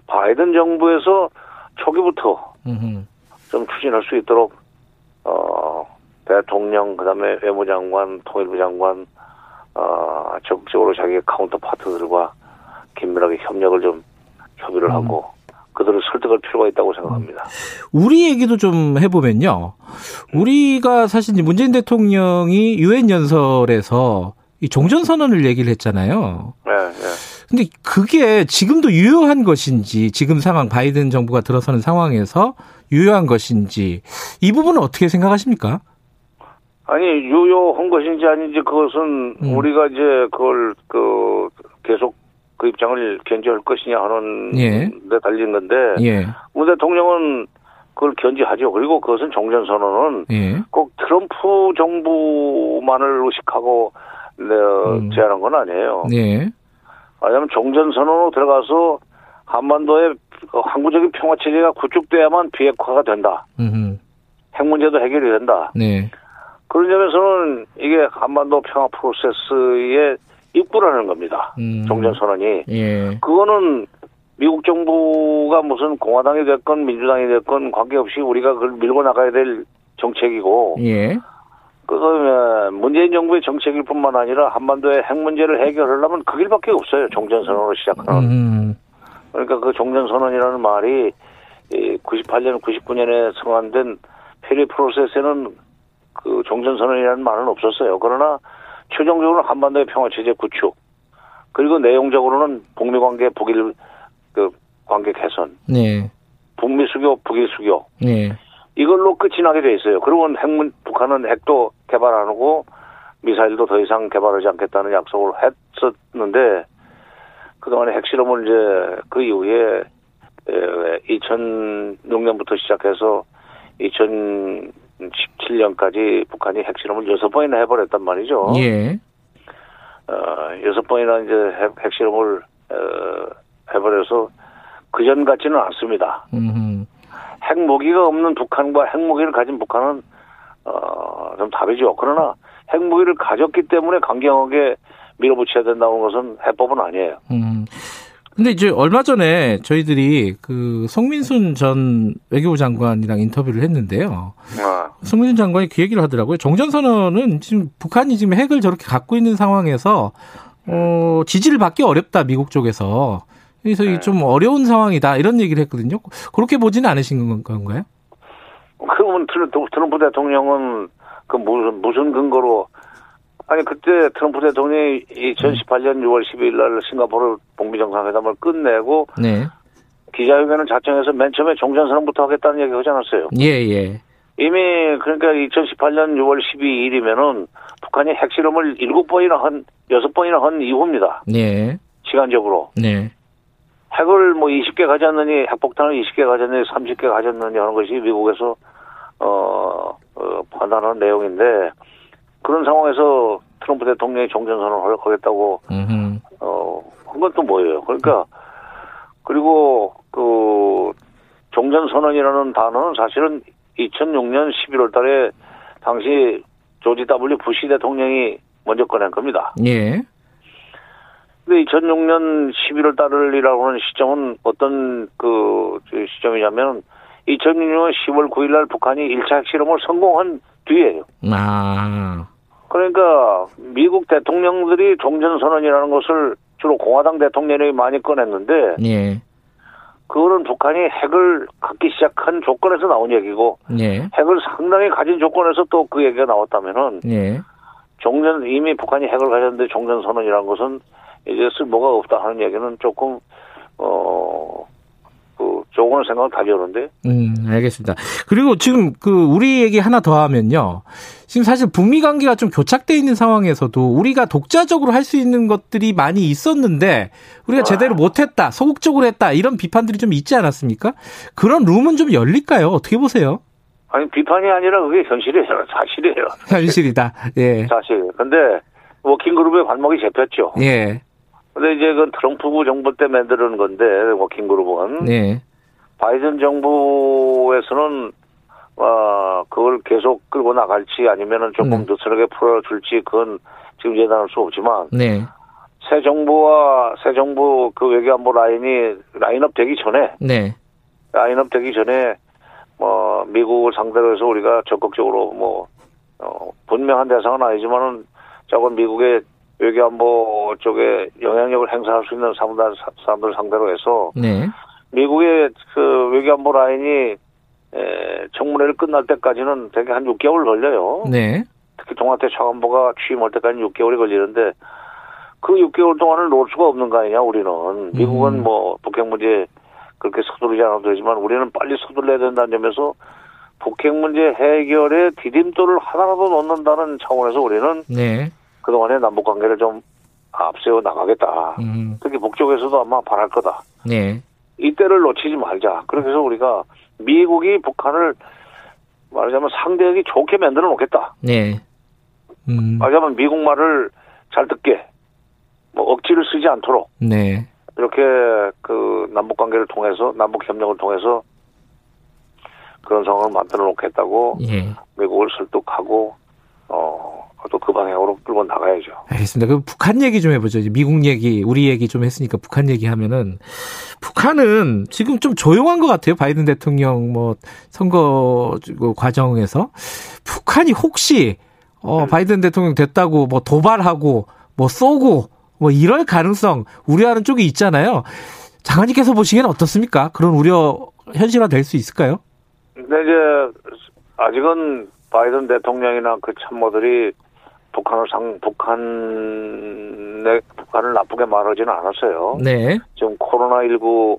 바이든 정부에서 초기부터 음흠. 좀 추진할 수 있도록 어 대통령 그다음에 외무장관 통일부 장관 어 적극적으로 자기 counterpart들과 긴밀하게 협력을 좀 협의를 음. 하고 그들을 설득할 필요가 있다고 생각합니다. 우리 얘기도 좀 해보면요. 우리가 사실 문재인 대통령이 유엔 연설에서 이 종전 선언을 얘기를 했잖아요. 네, 네. 근데 그게 지금도 유효한 것인지 지금 상황 바이든 정부가 들어서는 상황에서 유효한 것인지 이 부분은 어떻게 생각하십니까? 아니 유효한 것인지 아닌지 그것은 음. 우리가 이제 그걸 그 계속 그 입장을 견지할 것이냐 하는 예. 데 달린 건데 예, 문 대통령은 그걸 견지하죠. 그리고 그것은 종전 선언은 예, 꼭 트럼프 정부만을 의식하고 네, 음. 제안한 건 아니에요. 예, 왜냐하면 종전 선언으로 들어가서 한반도의 그 항구적인 평화 체제가 구축돼야만 비핵화가 된다. 음, 핵 문제도 해결이 된다. 네, 그런 점에서는 이게 한반도 평화 프로세스의 입구라는 겁니다. 음. 종전 선언이. 예, 그거는 미국 정부가 무슨 공화당이 됐건 민주당이 됐건 관계없이 우리가 그걸 밀고 나가야 될 정책이고 예, 그다음에 문재인 정부의 정책일 뿐만 아니라 한반도의 핵 문제를 해결하려면 그 길밖에 없어요. 종전선언으로 시작하는. 음, 그러니까 그 종전선언이라는 말이 98년, 99년에 성안된 페리 프로세스에는 그 종전선언이라는 말은 없었어요. 그러나 최종적으로는 한반도의 평화체제 구축 그리고 내용적으로는 북미 관계 북일 그 관계 개선, 네, 북미 수교, 북일 수교 네, 이걸로 끝이 나게 돼 있어요. 그리고 핵문 북한은 핵도 개발 안 하고 미사일도 더 이상 개발하지 않겠다는 약속을 했었는데 그동안에 핵실험을 이제 그 이후에 2006년부터 시작해서 2017년까지 북한이 핵실험을 여섯 번이나 해버렸단 말이죠. 예, 어, 여섯 번이나 이제 핵, 핵실험을 어, 해버려서 그전 같지는 않습니다. 음, 핵무기가 없는 북한과 핵무기를 가진 북한은 어, 좀 다르죠. 그러나 핵무기를 가졌기 때문에 강경하게 밀어붙여야 된다는 것은 해법은 아니에요. 음. 근데 이제 얼마 전에 저희들이 그 송민순 전 외교부 장관이랑 인터뷰를 했는데요. 아, 송민순 장관이 그 얘기를 하더라고요. 정전선언은 지금 북한이 지금 핵을 저렇게 갖고 있는 상황에서 어, 지지를 받기 어렵다 미국 쪽에서. 그래서 이게 좀 어려운 상황이다 이런 얘기를 했거든요. 그렇게 보지는 않으신 건- 건가요? 그러면 트럼- 트럼프 대통령은 그 무슨 무슨 근거로 아니 그때 트럼프 대통령이 2018년 6월 12일 날 싱가포르 북미 정상회담을 끝내고 네. 기자회견을 자청해서 맨 처음에 종전선언부터 하겠다는 얘기 하지 않았어요. 예, 예. 이미 그러니까 2018년 6월 12일이면은 북한이 핵실험을 7번이나 한 6번이나 한 이후입니다. 네. 시간적으로. 네. 핵을 뭐 20개 가졌느니 핵폭탄을 20개 가졌느니 30개 가졌느니 하는 것이 미국에서 어, 어, 판단하는 내용인데 그런 상황에서 트럼프 대통령이 종전선언을 하겠다고 음. 어, 한 건 또 뭐예요? 그러니까, 그리고, 그, 종전선언이라는 단어는 사실은 2006년 11월 달에 당시 조지 W. 부시 대통령이 먼저 꺼낸 겁니다. 예. 근데 2006년 11월 달이라고 하는 시점은 어떤 그 시점이냐면 2006년 10월 9일 날 북한이 1차 핵실험을 성공한 뒤에요. 아. 그러니까 미국 대통령들이 종전 선언이라는 것을 주로 공화당 대통령이 많이 꺼냈는데 예. 그거는 북한이 핵을 갖기 시작한 조건에서 나온 얘기고 예. 핵을 상당히 가진 조건에서 또 그 얘기가 나왔다면은 예. 종전 이미 북한이 핵을 가졌는데 종전 선언이라는 것은 이제 쓸모가 없다 하는 얘기는 조금 어 그 조금은 생각을 다져오는데 음, 알겠습니다. 그리고 지금 그 우리 얘기 하나 더 하면요. 지금 사실 북미 관계가 좀 교착돼 있는 상황에서도 우리가 독자적으로 할 수 있는 것들이 많이 있었는데 우리가 제대로 못했다, 소극적으로 했다 이런 비판들이 좀 있지 않았습니까? 그런 룸은 좀 열릴까요? 어떻게 보세요? 아니 비판이 아니라 그게 현실이에요 사실이에요 현실이다. 예, 사실 근데 working group의 발목이 잡혔죠 예, 근데 이제 그 트럼프 정부 때 만드는 건데 working group은. 예, 바이든 정부에서는 어 그걸 계속 끌고 나갈지 아니면은 조금 네. 느슨하게 풀어줄지 그건 지금 예단할 수 없지만 네, 새 정부와 새 정부 그 외교안보 라인이 라인업 되기 전에 네, 라인업 되기 전에 뭐 미국을 상대로 해서 우리가 적극적으로 뭐 어, 분명한 대상은 아니지만은 저건 미국의 외교 안보 쪽에 영향력을 행사할 수 있는 사람들 사람들 상대로 해서 네, 미국의 그 외교 안보 라인이 에, 청문회를 끝날 때까지는 되게 한 6개월 걸려요. 네, 특히 동아태 차관보가 취임할 때까지 6개월이 걸리는데 그 6개월 동안을 놓을 수가 없는 거 아니냐 우리는 미국은 음. 뭐 북핵 문제 그렇게 서두르지 않아도 되지만 우리는 빨리 서둘러야 된다는 점에서 북핵 문제 해결에 디딤돌을 하나라도 놓는다는 차원에서 우리는 네, 그동안의 남북 관계를 좀 앞세워 나가겠다. 음, 특히 북쪽에서도 아마 바랄 거다. 네, 이때를 놓치지 말자. 그렇게 해서 우리가 미국이 북한을 말하자면 상대하기 좋게 만들어 놓겠다. 네, 음, 말하자면 미국 말을 잘 듣게 뭐 억지를 쓰지 않도록 네, 이렇게 그 남북 관계를 통해서 남북 협력을 통해서 그런 상황을 만들어 놓겠다고 예. 미국을 설득하고 어 또 그 방향으로 끌고 나가야죠. 알겠습니다. 그럼 북한 얘기 좀 해보죠. 이제 미국 얘기, 우리 얘기 좀 했으니까 북한 얘기 하면은 북한은 지금 좀 조용한 것 같아요. 바이든 대통령 뭐 선거 그 과정에서 북한이 혹시 어 바이든 대통령 됐다고 뭐 도발하고 뭐 쏘고 뭐 이럴 가능성 우려하는 쪽이 있잖아요. 장관님께서 보시기에는 어떻습니까? 그런 우려 현실화 될 수 있을까요? 근데 이제 아직은 바이든 대통령이나 그 참모들이 북한을 상 북한의 북한을 나쁘게 말하지는 않았어요. 네, 지금 코로나 19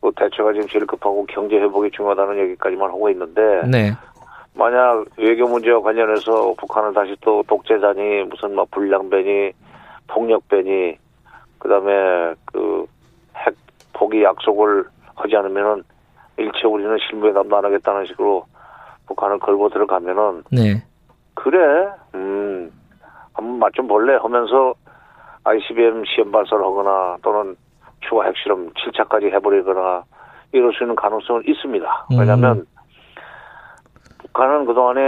그 대처가 지금 제일 급하고 경제 회복이 중요하다는 얘기까지만 하고 있는데 네, 만약 외교 문제와 관련해서 북한을 다시 또 독재자니 무슨 뭐 불량배니 폭력배니 그다음에 그 핵 포기 약속을 하지 않으면은 일체 우리는 실무회담도 안 하겠다는 식으로 북한을 걸고 들어가면은 네, 그래. 음 한번 맛 좀 볼래 하면서 ICBM 시험 발사를 하거나 또는 추가 핵실험 7차까지 해버리거나 이럴 수 있는 가능성은 있습니다. 음. 왜냐하면 북한은 그동안에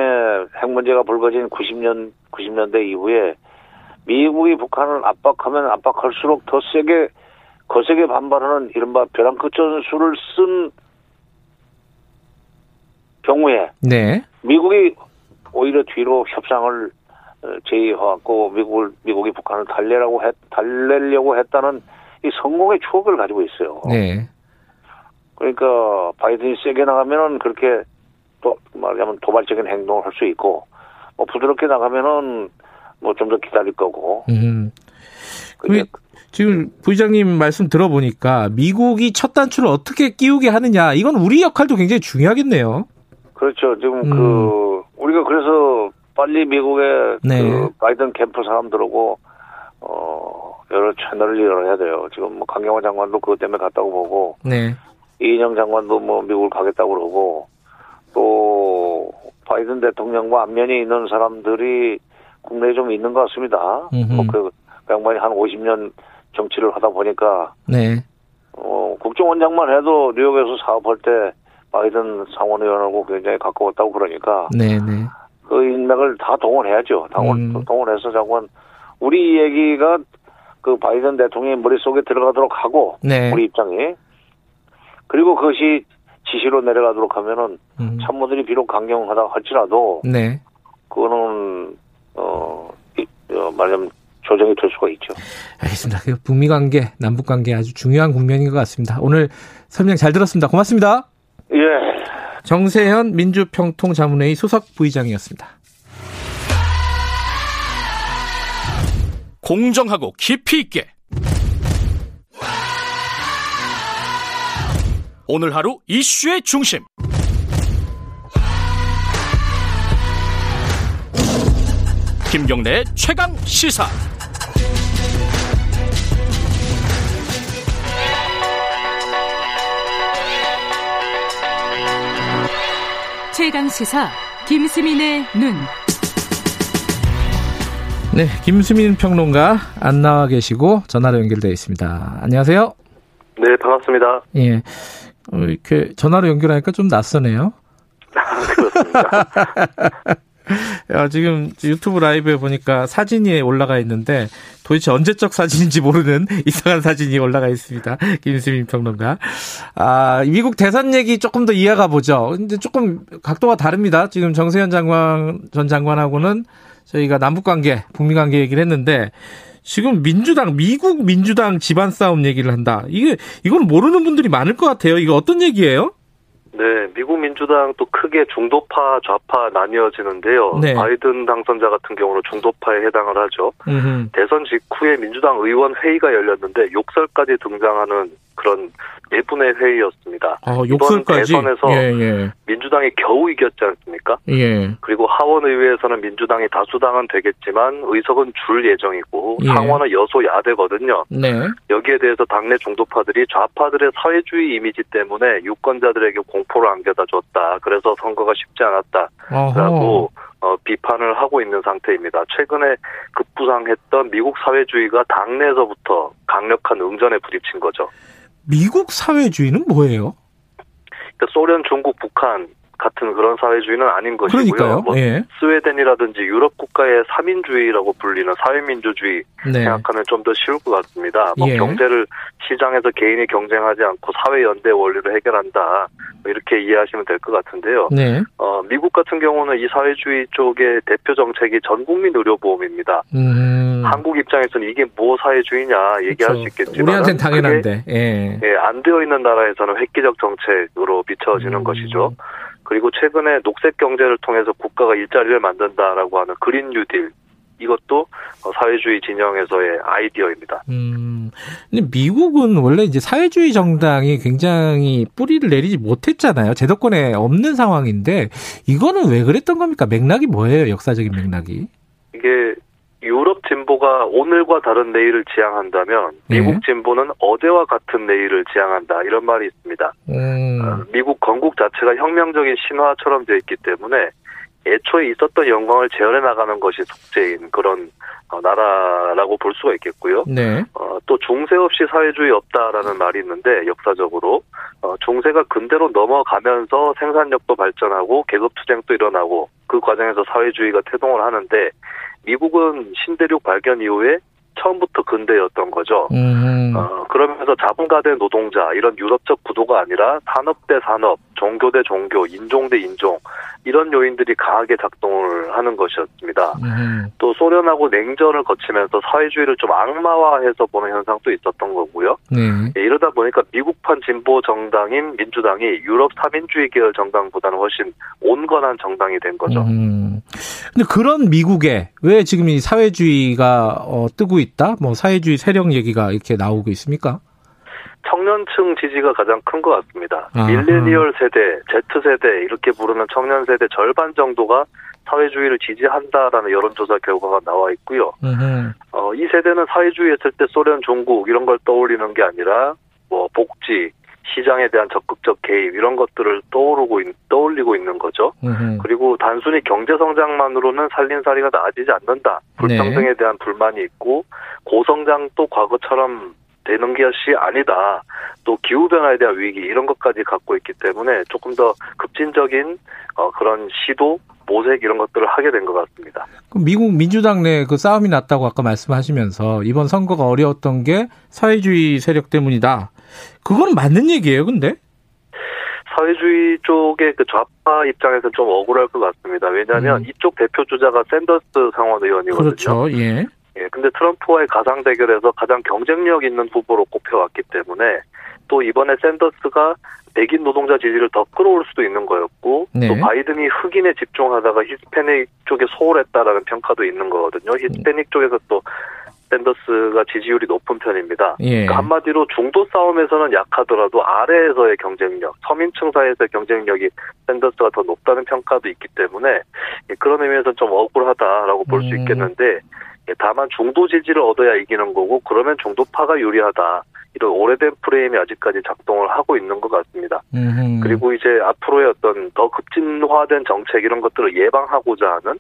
핵 문제가 불거진 90년 90년대 이후에 미국이 북한을 압박하면 압박할수록 더 세게 거세게 반발하는 이른바 벼랑끝 전술을 쓴 경우에 네. 미국이 오히려 뒤로 협상을 어, 제의해왔고 미국을 미국이 북한을 달래라고 했 달래려고 했다는 이 성공의 추억을 가지고 있어요. 네. 그러니까 바이든이 세게 나가면은 그렇게 또 말하자면 도발적인 행동을 할 수 있고 뭐 부드럽게 나가면은 뭐 좀 더 기다릴 거고. 음. 지금 부의장님 말씀 들어보니까 미국이 첫 단추를 어떻게 끼우게 하느냐 이건 우리 역할도 굉장히 중요하겠네요. 그렇죠. 지금 음. 그 우리가 그래서 빨리 미국의 네. 그 바이든 캠프 사람들하고 어 여러 채널을 열어야 돼요. 지금 뭐 강경화 장관도 그것 때문에 갔다고 보고 네. 이인영 장관도 뭐 미국을 가겠다고 그러고 또 바이든 대통령과 안면이 있는 사람들이 국내에 좀 있는 것 같습니다. 뭐그 양반이 한 50년 정치를 하다 보니까 네. 어, 국정원장만 해도 뉴욕에서 사업할 때 바이든 상원 의원하고 굉장히 가까웠다고 그러니까 네. 네. 그 인맥을 다 동원해야죠. 동원, 음. 동원해서 자꾸만 우리 얘기가 그 바이든 대통령의 머릿속에 들어가도록 하고 네. 우리 입장이 그리고 그것이 지시로 내려가도록 하면은 음. 참모들이 비록 강경하다 할지라도 네. 그거는 어, 이- 어 말하자면 조정이 될 수가 있죠. 알겠습니다. 그 북미 관계, 남북 관계 아주 중요한 국면인 것 같습니다. 오늘 설명 잘 들었습니다. 고맙습니다. 예. 정세현 민주평통 자문회의 수석 부의장이었습니다. 공정하고 깊이 있게. 오늘 하루 이슈의 중심. 김경래의 최강 시사 최강 시사 김수민의 눈. 네, 김수민 평론가 안 나와 계시고 전화로 연결되어 있습니다. 안녕하세요. 네, 반갑습니다. 예. 어, 이렇게 전화로 연결하니까 좀 낯서네요. 그렇습니다. 야, 지금 유튜브 라이브에 보니까 사진이 올라가 있는데 도대체 언제적 사진인지 모르는 이상한 사진이 올라가 있습니다. 김수민 평론가. 아, 미국 대선 얘기 조금 더 이해가 보죠. 근데 조금 각도가 다릅니다. 지금 정세현 장관 전 장관하고는 저희가 남북 관계, 북미 관계 얘기를 했는데 지금 민주당, 미국 민주당 집안 싸움 얘기를 한다. 이게 이건 모르는 분들이 많을 것 같아요. 이거 어떤 얘기예요? 네, 미국 민주당 또 크게 중도파, 좌파 나뉘어지는데요. 네. 바이든 당선자 같은 경우는 중도파에 해당을 하죠. 음흠. 대선 직후에 민주당 의원 회의가 열렸는데 욕설까지 등장하는 그런 예분의 회의였습니다. 아, 이번 욕설까지. 대선에서 예, 예. 민주당이 겨우 이겼지 않습니까? 예. 그리고 하원 의회에서는 민주당이 다수당은 되겠지만 의석은 줄 예정이고 예. 상원은 여소야대거든요. 네. 여기에 대해서 당내 중도파들이 좌파들의 사회주의 이미지 때문에 유권자들에게 공포를 안겨다 줬다. 그래서 선거가 쉽지 않았다라고 어, 비판을 하고 있는 상태입니다. 최근에 급부상했던 미국 사회주의가 당내에서부터 강력한 응전에 부딪힌 거죠. 미국 사회주의는 뭐예요? 그러니까 소련, 중국, 북한 같은 그런 사회주의는 아닌 것이고요. 그러니까요. 뭐 예. 스웨덴이라든지 유럽 국가의 사민주의라고 불리는 사회민주주의 네. 생각하면 좀 더 쉬울 것 같습니다. 뭐 예. 경제를 시장에서 개인이 경쟁하지 않고 사회 연대 원리로 해결한다. 뭐 이렇게 이해하시면 될 것 같은데요. 네. 어, 미국 같은 경우는 이 사회주의 쪽의 대표 정책이 전국민 의료보험입니다. 음. 한국 입장에서는 이게 뭐 사회주의냐 얘기할 수 있겠지만 우리한테는 당연한데. 예. 예, 안 되어 있는 나라에서는 획기적 정책으로 비춰지는 음. 것이죠. 그리고 최근에 녹색 경제를 통해서 국가가 일자리를 만든다라고 하는 그린 뉴딜 이것도 어, 사회주의 진영에서의 아이디어입니다. 음. 근데 미국은 원래 이제 사회주의 정당이 굉장히 뿌리를 내리지 못했잖아요. 제도권에 없는 상황인데 이거는 왜 그랬던 겁니까? 맥락이 뭐예요? 역사적인 맥락이? 이게 유럽 진보가 오늘과 다른 내일을 지향한다면 네. 미국 진보는 어제와 같은 내일을 지향한다 이런 말이 있습니다. 음. 어, 미국 건국 자체가 혁명적인 신화처럼 되어 있기 때문에 애초에 있었던 영광을 재현해 나가는 것이 속죄인 그런 어, 나라라고 볼 수가 있겠고요. 네. 어, 또 중세 없이 사회주의 없다라는 말이 있는데 역사적으로 어, 중세가 근대로 넘어가면서 생산력도 발전하고 계급 투쟁도 일어나고 그 과정에서 사회주의가 태동을 하는데 미국은 신대륙 발견 이후에 처음부터 근대였던 거죠. 음. 어, 그러면서 자본가 대 노동자 이런 유럽적 구도가 아니라 산업 대 산업, 종교 대 종교, 인종 대 인종 이런 요인들이 강하게 작동을 하는 것이었습니다. 음. 또 소련하고 냉전을 거치면서 사회주의를 좀 악마화해서 보는 현상도 있었던 거고요. 네. 예, 이러다 보니까 미국판 진보 정당인 민주당이 유럽 사민주의 계열 정당보다는 훨씬 온건한 정당이 된 거죠. 음. 근데 그런 미국에 왜 지금 이 사회주의가 어, 뜨고 있다? 뭐 사회주의 세력 얘기가 이렇게 나오고 있습니까? 청년층 지지가 가장 큰 것 같습니다. 아하. 밀레니얼 세대, Z세대 이렇게 부르는 청년 세대 절반 정도가 사회주의를 지지한다라는 여론조사 결과가 나와 있고요. 어, 이 세대는 사회주의 했을 때 소련, 중국 이런 걸 떠올리는 게 아니라 뭐 복지, 시장에 대한 적극적 개입 이런 것들을 떠오르고 있- 떠올리고 있는 거죠. 음흠. 그리고 단순히 경제 성장만으로는 살림살이가 나아지지 않는다. 불평등에 대한 불만이 있고 고성장도 과거처럼 되는 것이 아니다. 또 기후 변화에 대한 위기 이런 것까지 갖고 있기 때문에 조금 더 급진적인 어, 그런 시도, 모색 이런 것들을 하게 된 것 같습니다. 미국 민주당 내 그 싸움이 났다고 아까 말씀하시면서 이번 선거가 어려웠던 게 사회주의 세력 때문이다. 그건 맞는 얘기예요, 근데? 사회주의 쪽의 그 좌파 입장에서 좀 억울할 것 같습니다. 왜냐하면 음. 이쪽 대표 주자가 샌더스 상원 의원이거든요. 그렇죠. 예. 예, 근데 트럼프와의 가상 대결에서 가장 경쟁력 있는 후보로 꼽혀왔기 때문에 또 이번에 샌더스가 백인 노동자 지지를 더 끌어올 수도 있는 거였고 네. 또 바이든이 흑인에 집중하다가 히스패닉 쪽에 소홀했다라는 평가도 있는 거거든요. 히스패닉 쪽에서 또 샌더스가 지지율이 높은 편입니다. 예. 그러니까 한마디로 중도 싸움에서는 약하더라도 아래에서의 경쟁력, 서민층 사이에서의 경쟁력이 샌더스가 더 높다는 평가도 있기 때문에 예, 그런 의미에서 좀 억울하다라고 볼수 음. 있겠는데 예, 다만 중도 지지를 얻어야 이기는 거고 그러면 중도파가 유리하다. 이런 오래된 프레임이 아직까지 작동을 하고 있는 것 같습니다. 음흠. 그리고 이제 앞으로의 어떤 더 급진화된 정책 이런 것들을 예방하고자 하는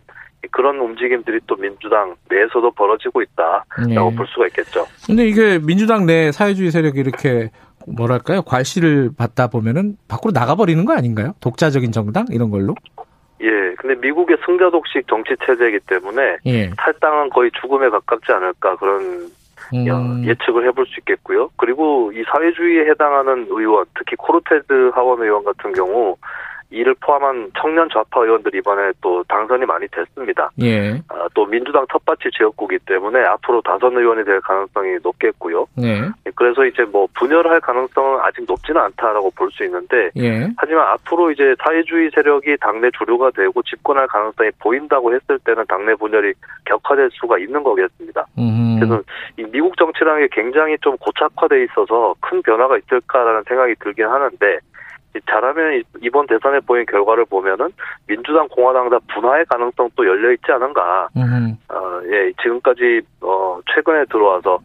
그런 움직임들이 또 민주당 내에서도 벌어지고 있다라고 예. 볼 수가 있겠죠. 근데 이게 민주당 내 사회주의 세력이 이렇게 뭐랄까요? 괄시를 받다 보면은 밖으로 나가버리는 거 아닌가요? 독자적인 정당? 이런 걸로? 예, 근데 미국의 승자독식 정치 체제이기 때문에 예. 탈당은 거의 죽음에 가깝지 않을까 그런 음. 예측을 해볼 수 있겠고요. 그리고 이 사회주의에 해당하는 의원, 특히 코르테즈 하원 의원 같은 경우 이를 포함한 청년 좌파 의원들이 이번에 또 당선이 많이 됐습니다. 예. 아, 또 민주당 텃밭이 지역구기 때문에 앞으로 다선 의원이 될 가능성이 높겠고요. 네. 그래서 이제 뭐 분열할 가능성은 아직 높지는 않다라고 볼 수 있는데 예. 하지만 앞으로 이제 사회주의 세력이 당내 주류가 되고 집권할 가능성이 보인다고 했을 때는 당내 분열이 격화될 수가 있는 거겠습니다. 음. 그래서 이 미국 정치라는 게 굉장히 좀 고착화돼 있어서 큰 변화가 있을까라는 생각이 들긴 하는데 이- 잘하면 이- 이번 대선에 보인 결과를 보면은 민주당 공화당 다 분화의 가능성도 열려 있지 않은가. 음. 어, 예, 지금까지 어 최근에 들어와서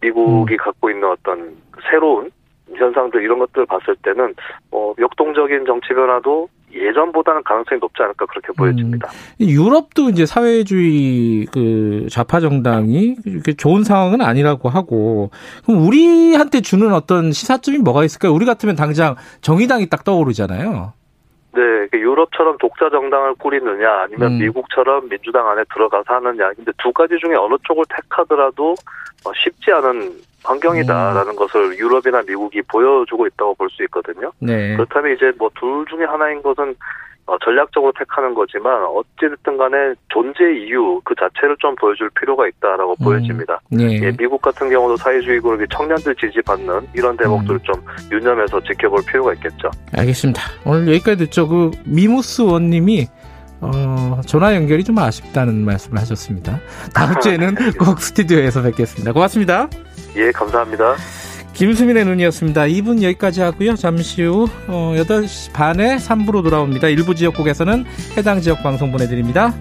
미국이 갖고 있는 어떤 새로운 현상들 이런 것들을 봤을 때는 어 역동적인 정치 변화도 예전보다는 가능성이 높지 않을까 그렇게 보여집니다. 유럽도 이제 사회주의 그 좌파 정당이 이렇게 좋은 상황은 아니라고 하고 그럼 우리한테 주는 어떤 시사점이 뭐가 있을까요? 우리 같으면 당장 정의당이 딱 떠오르잖아요. 네, 그 유럽처럼 독자 정당을 꾸리느냐 아니면 음. 미국처럼 민주당 안에 들어가서 하느냐. 근데 두 가지 중에 어느 쪽을 택하더라도 어, 쉽지 않은 환경이다라는 것을 유럽이나 미국이 보여주고 있다고 볼 수 있거든요. 네. 그렇다면 이제 뭐 둘 중에 하나인 것은 어, 전략적으로 택하는 거지만 어찌됐든 간에 존재 이유 그 자체를 좀 보여줄 필요가 있다라고 음. 보여집니다. 네. 예, 미국 같은 경우도 사회주의 그룹이 청년들 지지받는 이런 대목들을 음. 좀 유념해서 지켜볼 필요가 있겠죠. 알겠습니다. 오늘 여기까지 듣죠. 그 미무스 원님이 어, 전화 연결이 좀 아쉽다는 말씀을 하셨습니다. 다음 주에는 꼭 스튜디오에서 뵙겠습니다. 고맙습니다. 예, 감사합니다. 김수민의 눈이었습니다. 2분 여기까지 하고요. 잠시 후 어, 8시 반에 3부로 돌아옵니다. 일부 지역국에서는 해당 지역 방송 보내드립니다.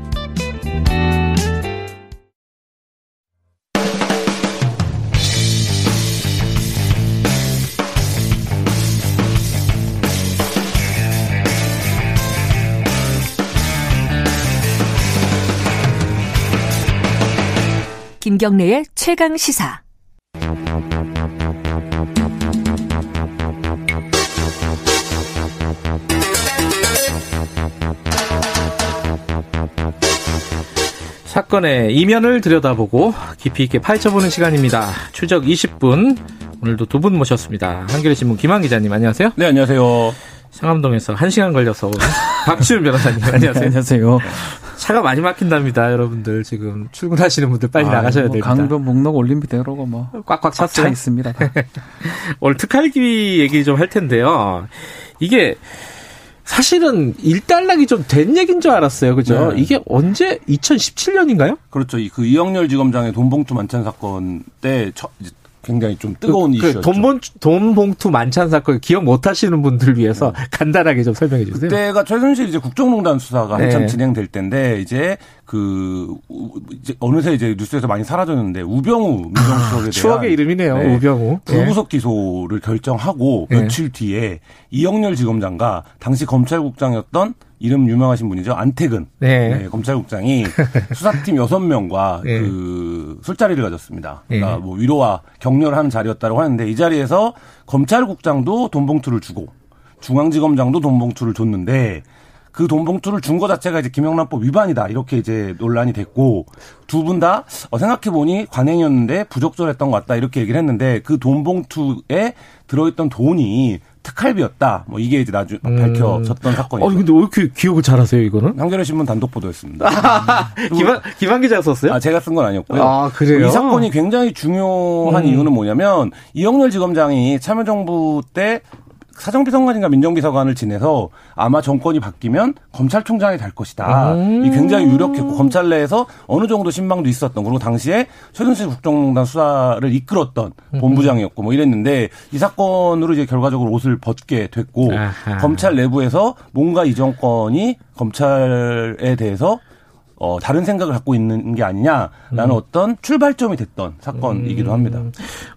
김경래의 최강 시사. 사건의 이면을 들여다보고 깊이 있게 파헤쳐보는 시간입니다. 추적 20분. 오늘도 두 분 모셨습니다. 한겨레 신문 김한 기자님 안녕하세요. 네 안녕하세요. 상암동에서 1시간 걸려서 온 박지훈 변호사님 안녕하세요. 네, 안녕하세요. 차가 많이 막힌답니다, 여러분들. 지금 출근하시는 분들 빨리 아, 나가셔야 뭐 됩니다. 강변 목록 올림픽대로고 뭐 꽉꽉 차 찼어요. 있습니다. 오늘 특활기 얘기 좀 할 텐데요. 이게 사실은 일단락이 좀 된 얘기인 줄 알았어요. 그죠? 네. 이게 언제 2017년인가요? 그렇죠. 이그 이영렬 지검장의 돈봉투 만찬 사건 때 굉장히 좀 뜨거운 이슈였죠. 그 돈, 봉, 돈 봉투 만찬 사건 기억 못 하시는 분들 위해서 간단하게 좀 설명해 주세요. 그때가 최순실 이제 국정농단 수사가 네. 한참 진행될 때인데 이제 그 우- 이제 어느새 이제 뉴스에서 많이 사라졌는데 우병우 민정수석에 대한 추억의 이름이네요. 네. 우병우. 예. 불구속 기소를 결정하고 네. 며칠 뒤에 이영렬 지검장과 당시 검찰국장이었던 이름 유명하신 분이죠 안태근 네. 네, 검찰국장이 수사팀 여섯 명과 네. 그 술자리를 가졌습니다. 네. 그러니까 뭐 위로와 격려를 하는 자리였다고 하는데 이 자리에서 검찰국장도 돈봉투를 주고 중앙지검장도 돈봉투를 줬는데 그 돈봉투를 준 거 자체가 이제 김영란법 위반이다 이렇게 이제 논란이 됐고 두 분 다 생각해 보니 관행이었는데 부적절했던 것 같다 이렇게 얘기를 했는데 그 돈봉투에 들어있던 돈이 특활비였다 뭐 이게 이제 나중 밝혀졌던 사건이죠. 어, 근데 왜 이렇게 기억을 잘하세요, 이거는? 한겨레 신문 단독 보도였습니다. 김한, 김한 기자가 썼어요? 아, 제가 쓴 건 아니었고요. 아, 그래요? 이 사건이 굉장히 중요한 음. 이유는 뭐냐면 이영렬 지검장이 참여정부 때 사정비서관인가 민정비서관을 지내서 아마 정권이 바뀌면 검찰총장이 될 것이다. 음. 이 굉장히 유력했고 검찰 내에서 어느 정도 신망도 있었던 그리고 당시에 최순실 국정농단 수사를 이끌었던 음. 본부장이었고 뭐 이랬는데 이 사건으로 이제 결과적으로 옷을 벗게 됐고 아하. 검찰 내부에서 뭔가 이 정권이 검찰에 대해서 어, 다른 생각을 갖고 있는 게 아니냐라는 음. 어떤 출발점이 됐던 사건이기도 합니다.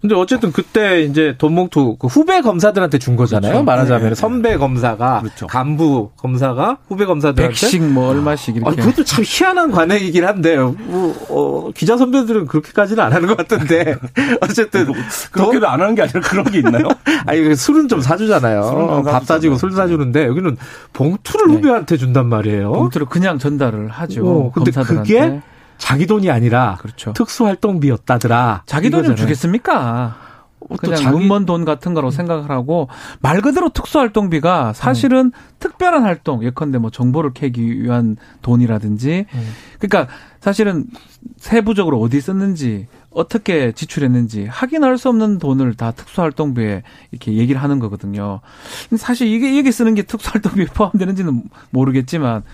근데 어쨌든 그때 이제 돈봉투 그 후배 검사들한테 준 거잖아요. 그렇죠. 말하자면 네. 선배 검사가 그렇죠. 간부 검사가 후배 검사들한테 백씩 뭐 얼마씩 아, 이렇게. 그것도 참 희한한 관행이긴 한데 뭐, 어, 기자 선배들은 그렇게까지는 안 하는 것 같은데 어쨌든 그렇게도 안 하는 게 아니라 그런 게 있나요? 아니 그 술은 좀 사주잖아요. 술은 좀밥 사주고. 술 사주는데 여기는 봉투를 네. 후배한테 준단 말이에요. 봉투를 그냥 전달을 하죠. 어, 근데 검사들한테. 그게 자기 돈이 아니라 그렇죠. 특수활동비였다더라. 자기 돈을. 주겠습니까? 어, 또 그냥 자기- 문먼 돈 같은 거라고 생각을 하고 말 그대로 특수활동비가 사실은 특별한 활동 예컨대 뭐 정보를 캐기 위한 돈이라든지 그러니까 사실은 세부적으로 어디 썼는지 어떻게 지출했는지 확인할 수 없는 돈을 다 특수활동비에 이렇게 얘기를 하는 거거든요. 사실 이게 여기 쓰는 게 특수활동비에 포함되는지는 모르겠지만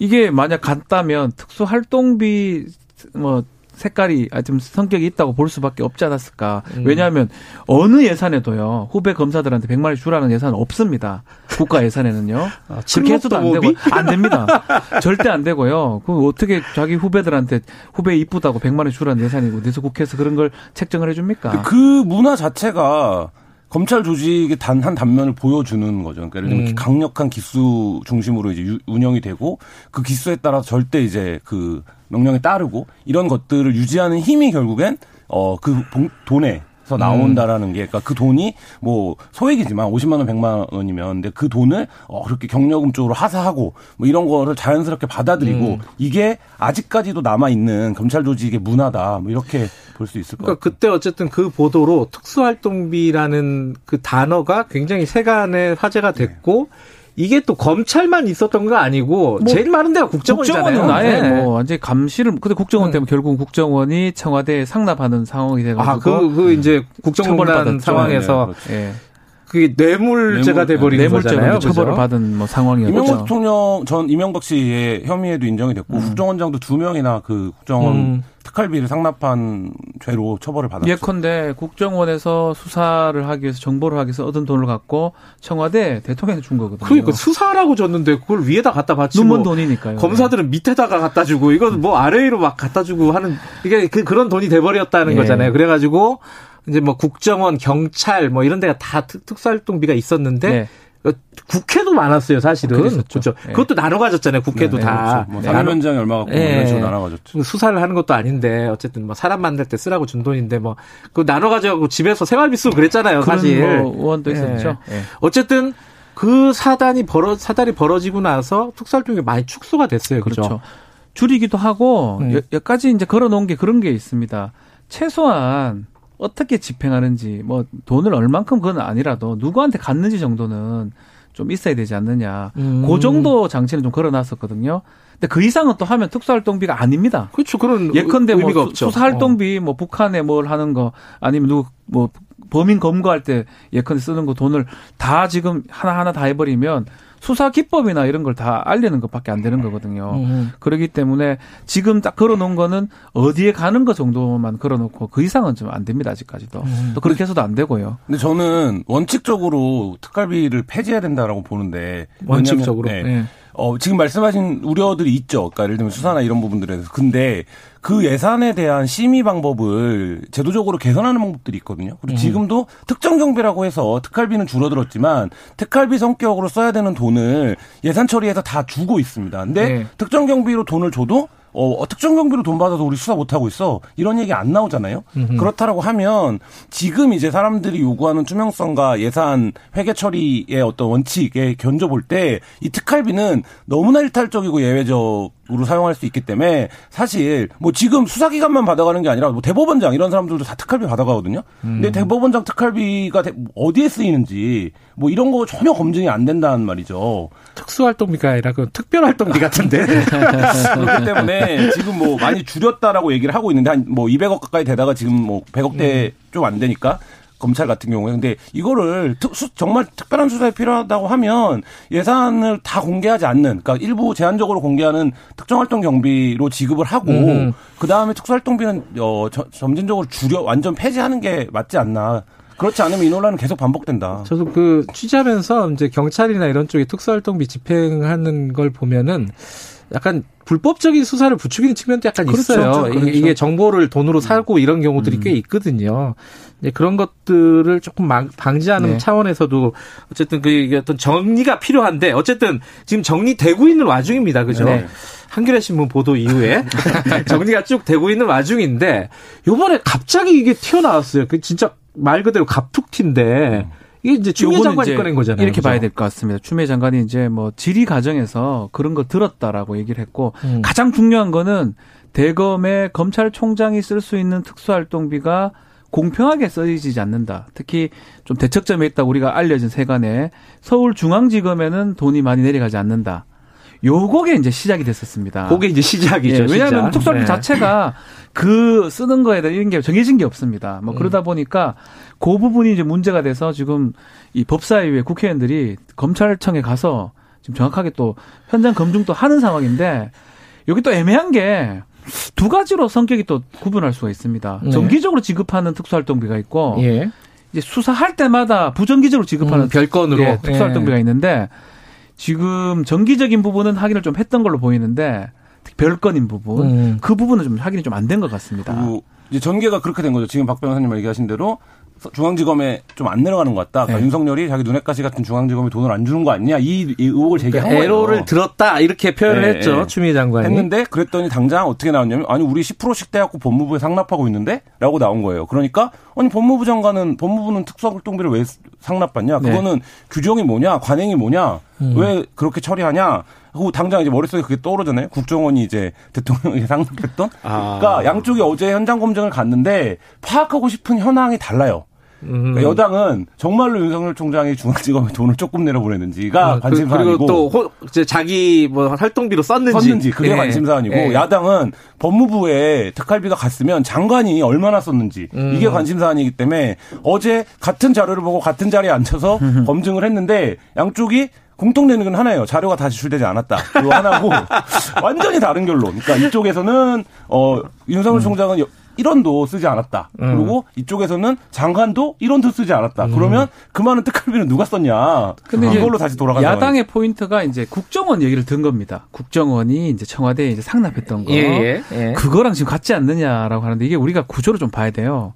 이게 만약 같다면 특수 활동비 뭐 색깔이 아, 좀 성격이 있다고 볼 수밖에 없지 않았을까. 왜냐하면 어느 예산에도요 후배 검사들한테 100만 원 주라는 예산은 없습니다. 국가 예산에는요. 아, 그렇게 해서도 안 되고? 안 됩니다. 절대 안 되고요. 그 어떻게 자기 후배들한테 후배 이쁘다고 100만 원 주라는 예산이고 어디서 국회에서 그런 걸 책정을 해줍니까? 그 문화 자체가 검찰 조직의 단 한 단면을 보여주는 거죠. 그러니까 예를 들면 음. 강력한 기수 중심으로 이제 유- 운영이 되고 그 기수에 따라 절대 이제 그 명령에 따르고 이런 것들을 유지하는 힘이 결국엔 어그 돈에 서 나온다라는 게, 그러니까 그 돈이 뭐 소액이지만 50만 원, 100만 원이면, 근데 그 돈을 어 그렇게 경력금 쪽으로 하사하고 뭐 이런 거를 자연스럽게 받아들이고 이게 아직까지도 남아 있는 검찰 조직의 문화다, 뭐 이렇게 볼 수 있을 것 그러니까 같아요. 그때 어쨌든 그 보도로 특수활동비라는 그 단어가 굉장히 세간에 화제가 됐고 이게 또 검찰만 있었던 거 아니고 제일 많은 데가 국정원이잖아요. 국정원은 아예 네. 뭐 완전 히 감시를 근데 국정원 때문에 결국 은 국정원이 청와대에 상납하는 상황이 돼가지고 아, 그, 그 이제 국정농단 처벌받았죠. 상황에서 네, 그렇죠. 예. 그게 뇌물죄가 뇌물, 돼버린 뇌물죄로 거잖아요. 처벌을 그죠? 받은 뭐 상황이었죠. 이명박 대통령 전 이명박 씨의 혐의에도 인정이 됐고 국정원장도 두 명이나 그 국정원 음. 특활비를 상납한 죄로 처벌을 받았죠. 예컨대 국정원에서 수사를 하기 위해서 정보를 하기 위해서 얻은 돈을 갖고 청와대 대통령한테 준 거거든요. 그러니까 수사라고 줬는데 그걸 위에다 갖다 바치고 눈먼 돈이니까요. 검사들은 밑에다가 갖다 주고 이건 뭐 아래로 막 갖다 주고 하는 이게 그 그런 돈이 돼버렸다는 예. 거잖아요. 그래가지고 이제 뭐 국정원, 경찰 뭐 이런 데가 다 특, 특수활동비가 있었는데 네. 국회도 많았어요, 사실은. 그랬었죠. 그렇죠. 네. 그것도 나눠 가졌잖아요, 국회도 네, 다. 뭐 네. 사면장이 얼마 갖고 예. 이런 식으로 나눠 가졌죠. 수사를 하는 것도 아닌데 어쨌든 뭐 사람 만날 때 쓰라고 준 돈인데 뭐 그 나눠 가지고 집에서 생활비 쓰고 그랬잖아요, 사실. 뭐 의원도 예. 있었죠. 예. 어쨌든 그 사단이 벌어 사달이 벌어지고 나서 특수활동이 많이 축소가 됐어요, 그렇죠? 그렇죠. 줄이기도 하고 음. 여- 여기까지 이제 걸어 놓은 게 그런 게 있습니다. 최소한 어떻게 집행하는지 뭐 돈을 얼만큼 그건 아니라도 누구한테 갔는지 정도는 좀 있어야 되지 않느냐. 음. 그 정도 장치는 좀 걸어놨었거든요. 근데 그 이상은 또 하면 특수활동비가 아닙니다. 그렇죠. 그런 예컨대 뭐 의미가 수-. 수사활동비 뭐 북한에 뭘 하는 거 아니면 누구 뭐 범인 검거할 때 예컨대 쓰는 거 돈을 다 지금 하나하나 다 해버리면 수사 기법이나 이런 걸 다 알리는 것밖에 안 되는 거거든요. 음. 그렇기 때문에 지금 딱 걸어놓은 거는 어디에 가는 거 정도만 걸어놓고 그 이상은 좀 안 됩니다 아직까지도. 음. 또 그렇게 해서도 안 되고요. 근데 저는 원칙적으로 특갈비를 폐지해야 된다라고 보는데 원칙적으로. 왜냐면, 네. 예. 어, 지금 말씀하신 우려들이 있죠. 그러니까 예를 들면 수사나 이런 부분들에서. 근데 그 예산에 대한 심의 방법을 제도적으로 개선하는 방법들이 있거든요. 그리고 지금도 특정 경비라고 해서 특할비는 줄어들었지만 특할비 성격으로 써야 되는 돈을 예산 처리해서 다 주고 있습니다. 근데 네. 특정 경비로 돈을 줘도 어, 특정 경비로 돈 받아서 우리 수사 못하고 있어. 이런 얘기 안 나오잖아요. 그렇다라고 하면 지금 이제 사람들이 요구하는 투명성과 예산 회계 처리의 어떤 원칙에 견져볼 때 이 특할비는 너무나 일탈적이고 예외적 으로 사용할 수 있기 때문에 사실 뭐 지금 수사기관만 받아가는 게 아니라 뭐 대법원장 이런 사람들도 다 특할비 받아가거든요. 근데 대법원장 특할비가 대- 어디에 쓰이는지 뭐 이런 거 전혀 검증이 안 된다는 말이죠. 특수활동비가 아니라 그 특별활동비 같은데. 그렇기 때문에 지금 뭐 많이 줄였다라고 얘기를 하고 있는데 한 뭐 200억 가까이 되다가 지금 뭐 100억대 좀안 되니까 검찰 같은 경우에 근데 이거를 특- 수- 정말 특별한 수사에 필요하다고 하면 예산을 다 공개하지 않는 그러니까 일부 제한적으로 공개하는 특정 활동 경비로 지급을 하고 음. 그 다음에 특수활동비는 어 저- 점진적으로 줄여 완전 폐지하는 게 맞지 않나 그렇지 않으면 이 논란은 계속 반복된다. 저도 그 취재하면서 이제 경찰이나 이런 쪽에 특수활동비 집행하는 걸 보면은 약간 불법적인 수사를 부추기는 측면도 약간 그렇죠, 있어요. 그렇죠. 이게, 이게 정보를 돈으로 사고 이런 경우들이 꽤 있거든요. 이제 그런 것들을 조금 막- 방지하는 네. 차원에서도 어쨌든 그 어떤 정리가 필요한데 어쨌든 지금 정리되고 있는 와중입니다. 그죠? 네. 한겨레 신문 보도 이후에 정리가 쭉 되고 있는 와중인데 요번에 갑자기 이게 튀어나왔어요. 그 진짜 말 그대로 갑툭튀인데 이게 이제 추미애 장관이 꺼낸 거잖아요. 이렇게 그죠? 봐야 될 것 같습니다. 추미애 장관이 이제 뭐 질의 과정에서 그런 거 들었다라고 얘기를 했고 음. 가장 중요한 거는 대검의 검찰총장이 쓸 수 있는 특수활동비가 공평하게 써지지 않는다. 특히 좀 대척점에 있다 우리가 알려진 세간에 서울중앙지검에는 돈이 많이 내려가지 않는다. 요거게 이제 시작이 됐었습니다. 그게 이제 시작이죠. 예, 왜냐하면 시작. 특수활동 네. 자체가 그 쓰는 거에 대한 이런 게 정해진 게 없습니다. 음. 뭐 그러다 보니까 그 부분이 이제 문제가 돼서 지금 이 법사위의 국회의원들이 검찰청에 가서 지금 정확하게 또 현장 검증도 하는 상황인데 여기 또 애매한 게 두 가지로 성격이 또 구분할 수가 있습니다. 네. 정기적으로 지급하는 특수활동비가 있고 예. 이제 수사할 때마다 부정기적으로 지급하는 음, 별건으로. 예, 특수활동비가 있는데 지금 정기적인 부분은 확인을 좀 했던 걸로 보이는데 특히 별건인 부분 음. 그 부분은 좀 확인이 좀 안 된 것 같습니다. 그리고 이제 전개가 그렇게 된 거죠. 지금 박 변호사님 얘기하신 대로 중앙지검에 좀 안 내려가는 것 같다. 그러니까 네. 윤석열이 자기 눈엣가시 같은 중앙지검에 돈을 안 주는 거 아니냐 이, 이 의혹을 제기한 거예요. 에로를 들었다 이렇게 표현을 네, 했죠 네. 추미애 장관이. 했는데 그랬더니 당장 어떻게 나왔냐면 아니 우리 10%씩 떼갖고 법무부에 상납하고 있는데라고 나온 거예요. 그러니까 아니 법무부 장관은 법무부는 특수활동비를 왜 상납받냐? 네. 그거는 규정이 뭐냐? 관행이 뭐냐? 음. 왜 그렇게 처리하냐? 하고 당장 이제 머릿속에 그게 떠오르잖아요. 국정원이 이제 대통령이 상납했던. 아. 그러니까 양쪽이 어제 현장 검증을 갔는데 파악하고 싶은 현황이 달라요. 음. 그러니까 여당은 정말로 윤석열 총장이 중앙지검에 돈을 조금 내려보내는지가 어, 그- 관심사이고 그리고 또 호- 이제 자기 뭐 활동비로 썼는지, 썼는지 그게 예. 관심사안이고 예. 야당은 법무부에 특활비가 갔으면 장관이 얼마나 썼는지 음. 이게 관심사안이기 때문에 어제 같은 자료를 보고 같은 자리에 앉혀서 검증을 했는데 양쪽이 공통되는 건 하나예요. 자료가 다 제출되지 않았다. 그거 하나고 완전히 다른 결론. 그러니까 이쪽에서는 어 윤석열 총장은 여- 1원도 쓰지 않았다. 음. 그리고 이쪽에서는 장관도 1원도 쓰지 않았다. 그러면 그 많은 특활비는 누가 썼냐? 근데 이걸로 다시 돌아가는 야당의 포인트가 이제 국정원 얘기를 든 겁니다. 국정원이 이제 청와대에 이제 상납했던 거. 예, 예, 예. 그거랑 지금 같지 않느냐라고 하는데 이게 우리가 구조를 좀 봐야 돼요.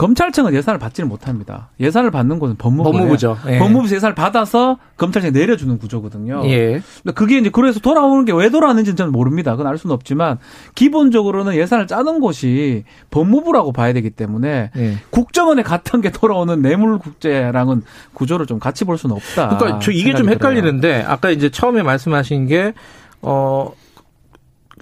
검찰청은 예산을 받지를 못합니다. 예산을 받는 곳은 법무부예요. 법무부죠. 예. 법무부에서 예산을 받아서 검찰청에 내려주는 구조거든요. 예. 근데 그게 이제 그래서 돌아오는 게 왜 돌아왔는지는 저는 모릅니다. 그건 알 수는 없지만 기본적으로는 예산을 짜는 곳이 법무부라고 봐야 되기 때문에 예. 국정원에 갔던 게 돌아오는 뇌물 국제랑은 구조를 좀 같이 볼 수는 없다. 그러니까 저 이게 좀 생각이 들어요. 헷갈리는데 아까 이제 처음에 말씀하신 게 어,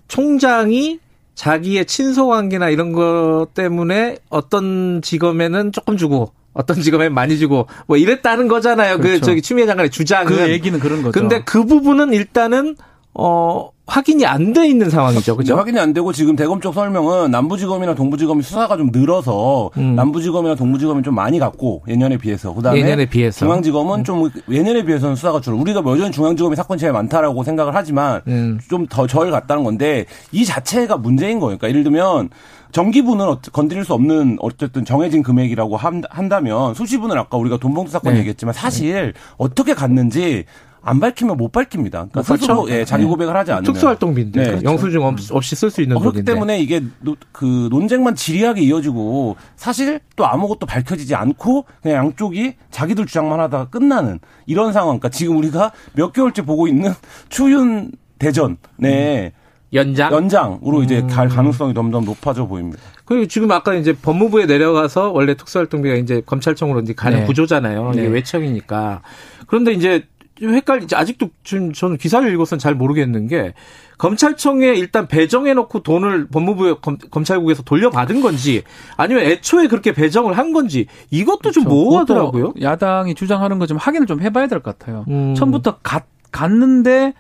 총장이 자기의 친소 관계나 이런 것 때문에 어떤 직업에는 조금 주고 어떤 직업에 많이 주고 뭐 이랬다는 거잖아요. 그 그렇죠. 저기 추미애 장관의 주장은. 그 얘기는 그런 거죠. 근데 그 부분은 일단은 어 확인이 안 돼 있는 상황이죠. 그죠? 확인이 안 되고 지금 대검 쪽 설명은 남부지검이나 동부지검이 수사가 좀 늘어서 음. 남부지검이나 동부지검이 좀 많이 갔고 예년에 비해서 그다음에 예년에 비해서. 중앙지검은 좀 예년에 비해서는 수사가 줄어. 우리가 여전히 중앙지검이 사건이 제일 많다라고 생각을 하지만 음. 좀더 절 같다는 건데 이 자체가 문제인 거예요. 그러니까 예를 들면 정기분은 어- 건드릴 수 없는 어쨌든 정해진 금액이라고 한- 한다면 수시분은 아까 우리가 돈봉투 사건 네. 얘기했지만 사실 어떻게 갔는지 안 밝히면 못 밝힙니다. 그러니까? 스스로 예, 자기 네. 고백을 하지 않으면 특수활동비인데 네. 그렇죠. 영수증 없, 없이 쓸 수 있는 어, 그렇기. 때문에 이게 노- 그 논쟁만 지리하게 이어지고 사실 또 아무것도 밝혀지지 않고 그냥 양쪽이 자기들 주장만 하다가 끝나는 이런 상황. 그러니까 지금 우리가 몇 개월째 보고 있는 추윤 대전의 연장. 연장으로 이제 음. 갈 가능성이 점점 높아져 보입니다. 그리고 지금 아까 이제 법무부에 내려가서 원래 특수활동비가 이제 검찰청으로 이제 가는 네. 구조잖아요. 이게 네. 외청이니까. 그런데 이제 좀 헷갈리지. 아직도 지금 저는 기사를 읽어서는 잘 모르겠는 게 검찰청에 일단 배정해 놓고 돈을 법무부에 검, 검찰국에서 돌려받은 건지 아니면 애초에 그렇게 배정을 한 건지 이것도 좀 그렇죠. 모호하더라고요. 그것도 야당이 주장하는 거 좀 확인을 좀 해봐야 될 것 같아요. 음. 처음부터 갔, 갔는데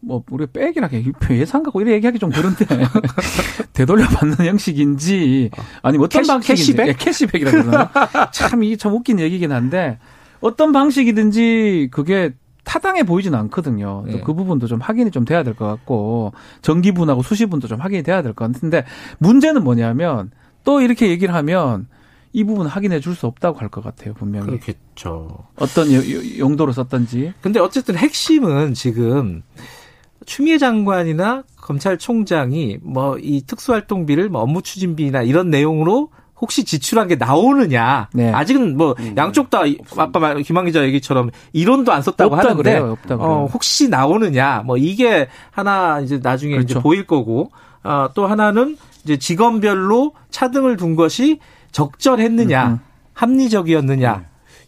뭐 우리 빼기라 예산 갖고 이래 얘기하기 좀 그런데 되돌려 받는 형식인지 아니 면 어떤 cash- 방식인지 cashback? 예, cashback이라 그러나 참 이게 참 웃긴 얘기긴 한데 어떤 방식이든지 그게 타당해 보이지는 않거든요. 네. 또그 부분도 좀 확인이 좀 돼야 될 것 같고 정기분하고 수시분도 좀 확인이 돼야 될 것 같은데 문제는 뭐냐면 또 이렇게 얘기를 하면 이 부분 확인해 줄 수 없다고 할 것 같아요 분명히 그렇겠죠. 어떤 용도로 썼던지 근데 어쨌든 핵심은 지금 추미애 장관이나 검찰총장이 뭐 이 특수활동비를 뭐 업무 추진비나 이런 내용으로 혹시 지출한 게 나오느냐. 네. 아직은 뭐 양쪽 다 이- 아까 말 김한 기자 얘기처럼 이론도 안 썼다고 없다 하는데 그래요, 없다 그래요. 어, 혹시 나오느냐. 뭐 이게 하나 이제 나중에 이제 그렇죠. 보일 거고 아, 또 하나는 이제 직원별로 차등을 둔 것이 적절했느냐. 음. 합리적이었느냐.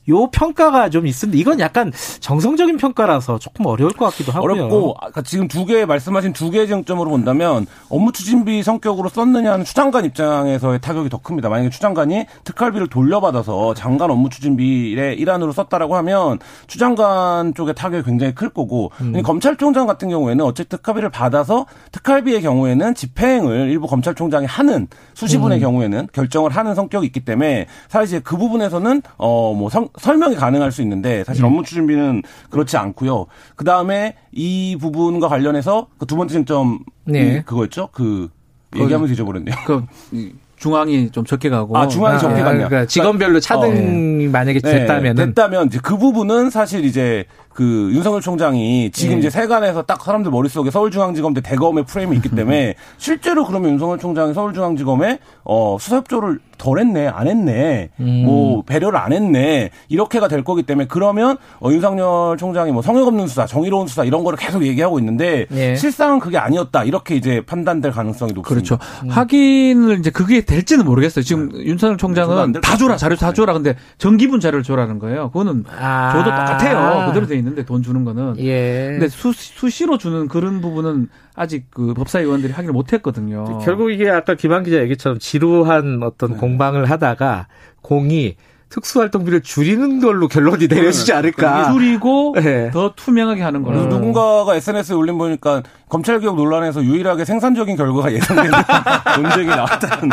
요 평가가 좀 있는데 이건 약간 정성적인 평가라서 조금 어려울 것 같기도 하고요. 어렵고 아까 지금 두 개 말씀하신 두 개의 쟁점으로 본다면 업무 추진비 성격으로 썼느냐는 추장관 입장에서의 타격이 더 큽니다. 만약에 추장관이 특활비를 돌려받아서 장관 업무 추진비의 일환으로 썼다라고 하면 추장관 쪽의 타격이 굉장히 클 거고 음. 검찰총장 같은 경우에는 어쨌든 특활비를 받아서 특활비의 경우에는 집행을 일부 검찰총장이 하는 수시분의 음. 경우에는 결정을 하는 성격이 있기 때문에 사실 그 부분에서는 어뭐 설명이 가능할 수 있는데 사실 음. 업무 추진비는 그렇지 않고요. 그 다음에 이 부분과 관련해서 그 두 번째 쟁점 네. 이 그거였죠. 그 얘기하면서 잊어버렸네요. 그 이, 중앙이 좀 적게 가고 아, 중앙이 적게 갔네요. 그러니까 직원별로 차등이 만약에 네, 됐다면은 됐다면 이제 그 부분은 사실 이제 그 윤석열 총장이 지금 네. 이제 세간에서 딱 사람들 머릿속에 서울중앙지검대 대검의 프레임이 있기 때문에 실제로 그러면 윤석열 총장이 서울중앙지검에 어 수사협조를 덜 했네 안 했네 음. 뭐 배려를 안 했네 이렇게가 될 거기 때문에 그러면 어 윤석열 총장이 뭐 성역 없는 수사 정의로운 수사 이런 거를 계속 얘기하고 있는데 예. 실상은 그게 아니었다 이렇게 이제 판단될 가능성이 높습니다. 그렇죠. 확인을 이제 그게 될지는 모르겠어요. 지금 윤석열 저도 안 총장은 다 줘라. 자료 다 줘라 근데 정기분 자료를 줘라는 거예요. 그거는 아. 줘도 똑같아요. 그대로 돼 있는 데 돈 주는 거는. 예. 근데 수, 수시로 주는 그런 부분은 아직 그 법사위원들이 확인을 못 했거든요. 결국 이게 아까 김한 기자 얘기처럼 지루한 어떤 네. 공방을 하다가 공이 특수활동비를 줄이는 걸로 결론이 내려지지 않을까. 줄이고 네. 더 투명하게 하는 거라. 그래서 누군가가 SNS에 올린 보니까 검찰개혁 논란에서 유일하게 생산적인 결과가 예상되는 논쟁이 나왔다는.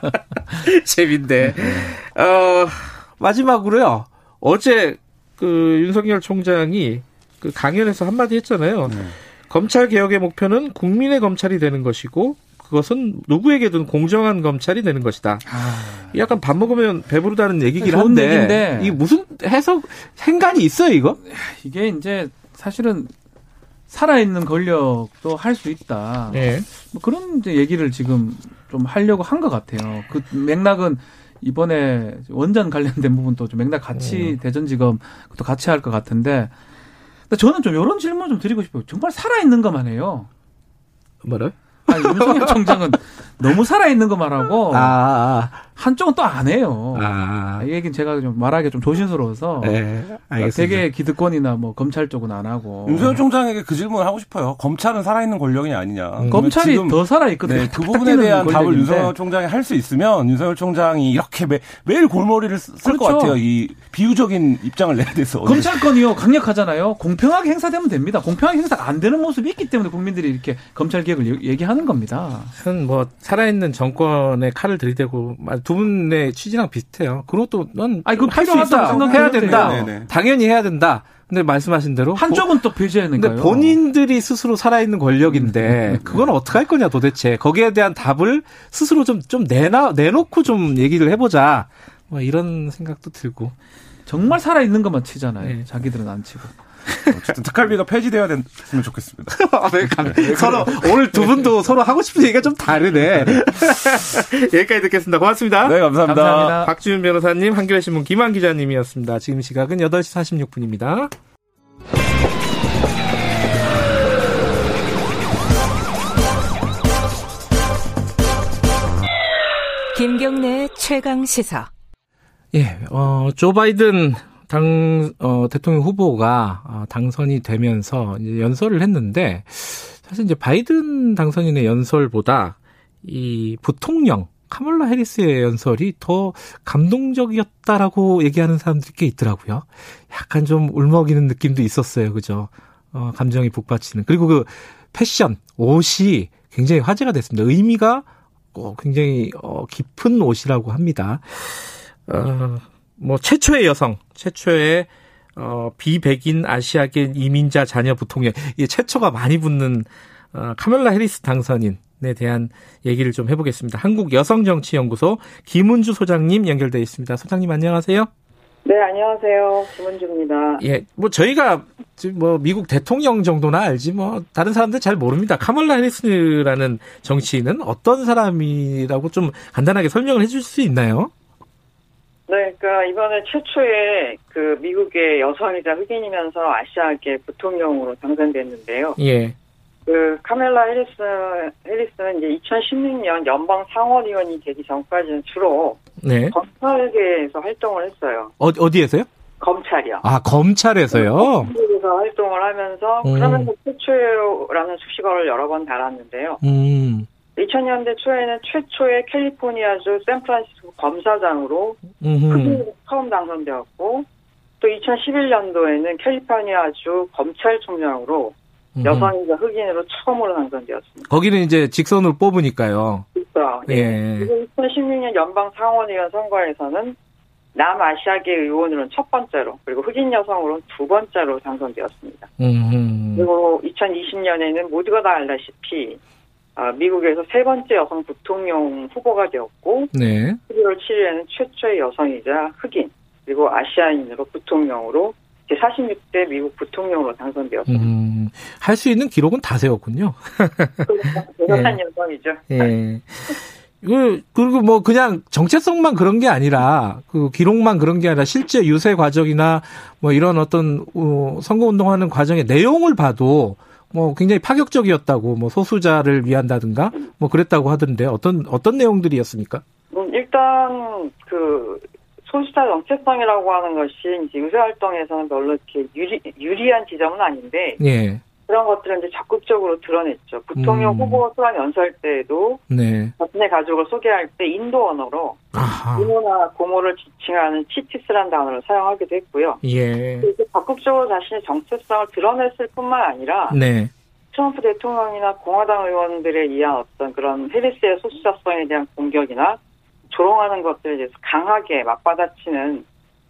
재밌네. 어, 마지막으로요. 어제 그 윤석열 총장이 그 강연에서 한마디 했잖아요. 검찰 개혁의 목표는 국민의 검찰이 되는 것이고 그것은 누구에게든 공정한 검찰이 되는 것이다. 약간 밥 먹으면 배부르다는 얘기긴 한데 얘기인데. 이게 무슨 해석 행간이 있어요 이거? 이게 이제 사실은 살아있는 권력도 할 수 있다. 예. 뭐 그런 이제 얘기를 지금 좀 하려고 한 것 같아요. 그 맥락은 이번에 원전 관련된 부분도 좀 맥락 같이 음. 대전지검 또 같이 할 것 같은데 저는 좀 이런 질문 좀 드리고 싶어요. 정말 살아 있는 것만 해요. 뭐래? 아니, 윤석열 총장은 너무 살아있는 것만 하고 아, 아, 한쪽은 또 안 해요. 아. 이 얘기는 제가 좀 말하기 좀 조심스러워서 네, 알겠습니다. 되게 기득권이나 뭐 검찰 쪽은 안 하고 윤석열 총장에게 그 질문을 하고 싶어요. 검찰은 살아있는 권력이 아니냐. 그러면 검찰이 지금 더 살아있거든요. 네, 그 부분에 대한 답을 권력인데. 윤석열 총장이 할 수 있으면 윤석열 총장이 이렇게 매, 매일 골머리를 쓸것 그렇죠. 같아요. 이 비유적인 입장을 내야 돼서. 검찰권이요 강력하잖아요. 공평하게 행사되면 됩니다. 공평하게 행사가 안 되는 모습이 있기 때문에 국민들이 이렇게 검찰 개혁을 얘- 얘기하는 겁니다. 뭐 살아있는 정권의 칼을 들이대고 두 분의 취지랑 비슷해요. 그것도 넌 아니, 그거 할수 필요하다고 있다. 해야 된다. 네네. 당연히 해야 된다. 근데 말씀하신 대로 한쪽은 또 근데 배제하니까요. 본인들이 스스로 살아있는 권력인데 그건 어떻게 할 거냐 도대체 거기에 대한 답을 스스로 좀좀 내놔 내놓고 좀 얘기를 해보자 뭐 이런 생각도 들고 정말 살아있는 것만 치잖아요. 네. 자기들은 안 치고. 어쨌든 특활비가 폐지되어야 됐으면 좋겠습니다. 서로 오늘 두 분도 서로 하고 싶은 얘기가 좀 다르네. 여기까지 듣겠습니다. 고맙습니다. 네, 감사합니다. 감사합니다. 박지훈 변호사님, 한겨레 신문 김한 기자님이었습니다. 지금 시각은 8시 46분입니다. 김경래의 최강 시사. 예, 어, 조 바이든 당, 어, 대통령 후보가 어, 당선이 되면서 이제 연설을 했는데, 사실 이제 바이든 당선인의 연설보다 이 부통령, 카멀라 해리스의 연설이 더 감동적이었다라고 얘기하는 사람들이 꽤 있더라고요. 약간 좀 울먹이는 느낌도 있었어요. 그죠? 어, 감정이 북받치는. 그리고 그 패션, 옷이 굉장히 화제가 됐습니다. 의미가 어, 굉장히 어, 깊은 옷이라고 합니다. 어, 뭐 최초의 여성, 최초의 어, 비백인 아시아계 이민자 자녀 부통령, 이 최초가 많이 붙는 어, 카멜라 해리스 당선인 에 대한 얘기를 좀 해보겠습니다. 한국 여성정치연구소 김은주 소장님 연결돼 있습니다. 소장님 안녕하세요. 네, 안녕하세요. 김은주입니다. 예, 뭐 저희가 지금 뭐 미국 대통령 정도나 알지 뭐 다른 사람들 잘 모릅니다. 카멀라 해리스라는 정치인은 어떤 사람이라고 좀 간단하게 설명을 해줄 수 있나요? 네, 그러니까 이번에 최초의 그 미국의 여성이자 흑인이면서 아시아계 부통령으로 당선됐는데요. 예, 그 카멜라 해리스 해리스는 이제 2016년 연방 상원의원이 되기 전까지는 주로 네. 검찰계에서 활동을 했어요. 어, 어디에서요? 검찰이요. 아 검찰에서요. 미국에서 활동을 하면서 음. 그러면서 최초라는 수식어를 여러 번 달았는데요. 음, 2000년대 초에는 최초의 캘리포니아주 샌프란시스코 검사장으로 음, 흑인으로 처음 당선되었고 또 2011년도에는 캘리포니아주 검찰총장으로 음. 여성이자 흑인으로 처음으로 당선되었습니다. 거기는 이제 직선으로 뽑으니까요. 그렇죠. 예. 그리고 2016년 연방 상원의원 선거에서는 남아시아계 의원으로는 첫 번째로 그리고 흑인 여성으로는 두 번째로 당선되었습니다. 음, 그리고 2020년에는 모두가 다 알다시피 아, 미국에서 세 번째 여성 부통령 후보가 되었고 네. 11월 7일에는 최초의 여성이자 흑인 그리고 아시아인으로 부통령으로 제46대 미국 부통령으로 당선되었습니다. 음, 할 수 있는 기록은 다 세웠군요. 대단한 예. 여성이죠. 예. 그, 그리고 뭐 그냥 정체성만 그런 게 아니라 그 기록만 그런 게 아니라 실제 유세 과정이나 뭐 이런 어떤 어, 선거 운동하는 과정의 내용을 봐도 뭐 굉장히 파격적이었다고 뭐 소수자를 위한다든가 뭐 그랬다고 하던데 어떤 어떤 내용들이었습니까? 음, 일단 그 소수자 정체성이라고 하는 것이 이제 유세 활동에서는 별로 이렇게 유리, 유리한 지점은 아닌데 예. 그런 것들은 이제 적극적으로 드러냈죠. 부통령 음. 후보 수락 연설 때에도 네. 자신의 가족을 소개할 때 인도 언어로 아하. 부모나 고모를 지칭하는 치티스란 단어를 사용하기도 했고요. 예. 적극적으로 자신의 정체성을 드러냈을 뿐만 아니라 네. 트럼프 대통령이나 공화당 의원들에 의한 어떤 그런 해리스의 소수자성에 대한 공격이나 조롱하는 것들에 대해서 강하게 맞받아치는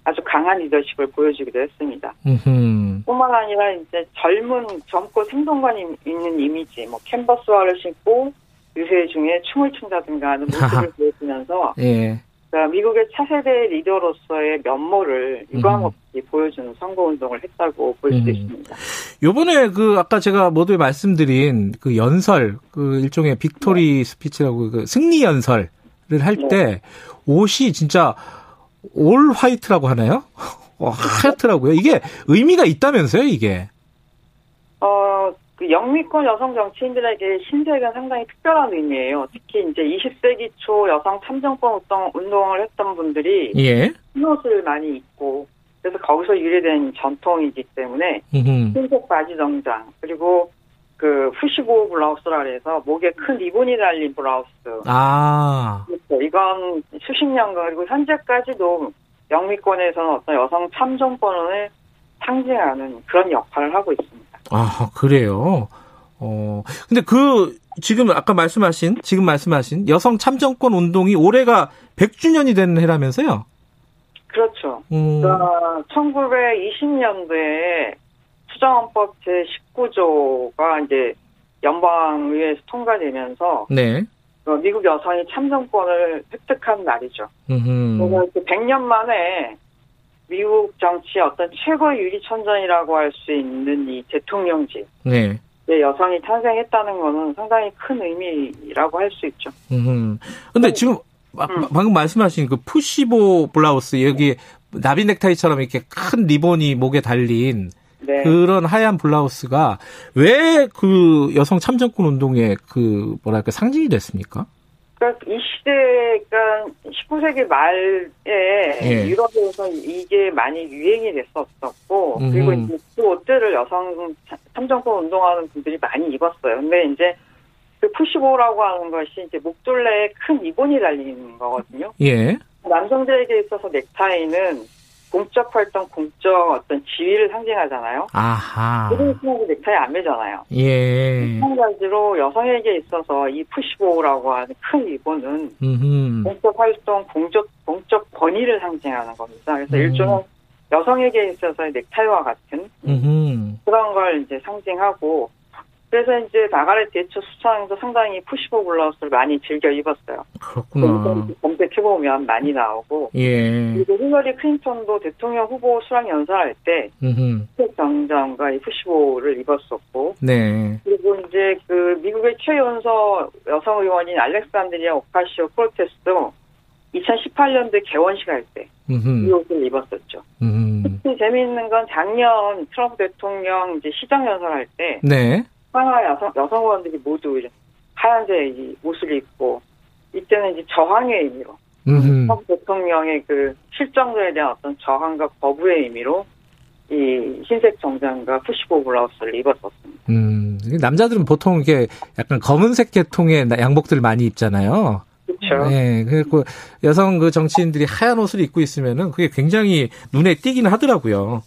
아주 강한 리더십을 보여주기도 했습니다. 음. 뿐만 아니라 이제 젊은 젊고 생동감 있는 이미지, 뭐 캔버스화를 신고 유세 중에 춤을 춘다든가 하는 모습을 보여주면서 예. 그러니까 미국의 차세대 리더로서의 면모를 유감없이 보여주는 선거운동을 했다고 볼수 음. 있습니다. 요번에 그 아까 제가 모두에 말씀드린 그 연설 그 일종의 victory speech라고 그 승리 연설 할때 옷이 진짜 올 화이트라고 하나요? 어, 하얗더라고요. 이게 의미가 있다면서요, 이게? 어, 그 영미권 여성 정치인들에게 흰색은 상당히 특별한 의미예요. 특히 이제 20세기 초 여성 참정권 운동, 운동을 했던 분들이 예. 흰 옷을 많이 입고 그래서 거기서 유래된 전통이기 때문에. 흰색 바지 정장 그리고 그 푸시보 블라우스라 그래서 목에 큰 리본이 달린 블라우스 아, 그렇죠. 이건 수십 년간 그리고 현재까지도 영미권에서는 어떤 여성 참정권을 상징하는 그런 역할을 하고 있습니다. 아, 그래요. 어, 근데 그, 지금 아까 말씀하신, 지금 말씀하신 여성 참정권 운동이 올해가 100주년이 되는 해라면서요? 그렇죠. 음, 그러니까 1920년도에 수정헌법 제 19조가 이제 연방의회에서 통과되면서 네. 어, 미국 여성이 참정권을 획득한 날이죠. 음흠. 그래서 이렇게 100년 만에 미국 정치의 어떤 최고의 유리천전이라고 할 수 있는 이 대통령직 네. 에 여성이 탄생했다는 거는 상당히 큰 의미라고 할 수 있죠. 음. 근데 지금 마- 방금 말씀하신 그 푸시보 블라우스 여기 나비 넥타이처럼 이렇게 큰 리본이 목에 달린 네. 그런 하얀 블라우스가 왜 그 여성 참정권 운동의 그 뭐랄까 상징이 됐습니까? 그러니까 이 시대가 19세기 말에 예. 유럽에서 이게 많이 유행이 됐었었고 음흠. 그리고 이제 그 옷들을 여성 참- 참정권 운동하는 분들이 많이 입었어요. 근데 이제 그 푸시보라고 하는 것이 이제 목둘레에 큰 리본이 달리는 거거든요. 예. 남성들에게 있어서 넥타이는 공적 활동, 공적 어떤 지위를 상징하잖아요. 아하. 그런 친구 넥타이 안 매잖아요. 예. 마찬가지로 여성에게 있어서 이 푸시보라고 하는 큰 리본은 음. 공적 활동, 공적, 공적 권위를 상징하는 겁니다. 그래서 음. 일종의 여성에게 있어서의 넥타이와 같은 음. 그런 걸 이제 상징하고 그래서 이제 마가렛 대처 수상도 상당히 푸시보 블라우스를 많이 즐겨 입었어요. 그렇구나. 검색해보면 많이 나오고 예. 그리고 힐러리 클린턴도 대통령 후보 수락 연설할 때 음. 흰색 정장과 이 푸시보를 입었었고 네. 그리고 이제 그 미국의 최연소 여성 의원인 알렉산드리아 오카시오 프로테스도 2018년도에 개원식 할때이 음. 옷을 입었었죠. 음. 특히 재미있는 건 작년 트럼프 대통령 이제 시장 연설할 때 네. 하나 여성 여성 의원들이 모두 이제 하얀색 이 옷을 입고 이때는 이제 저항의 의미로 음. 트럼프 대통령의 그 실정들에 대한 어떤 저항과 거부의 의미로 이 흰색 정장과 푸시보 블라우스를 입었었습니다. 음. 남자들은 보통 이렇게 약간 검은색 계통의 나- 양복들을 많이 입잖아요. 그렇죠. 네. 그리고 여성 그 정치인들이 하얀 옷을 입고 있으면은 그게 굉장히 눈에 띄기는 하더라고요.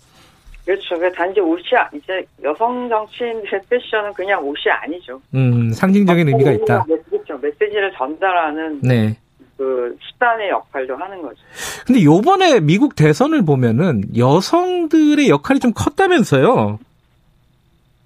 그렇죠. 그 단지 옷이 아- 이제 여성 정치인들의 패션은 그냥 옷이 아니죠. 음, 상징적인 의미가 있다. 그렇죠. 메시지를 전달하는 네. 그 수단의 역할도 하는 거죠. 근데 요번에 미국 대선을 보면은 여성들의 역할이 좀 컸다면서요.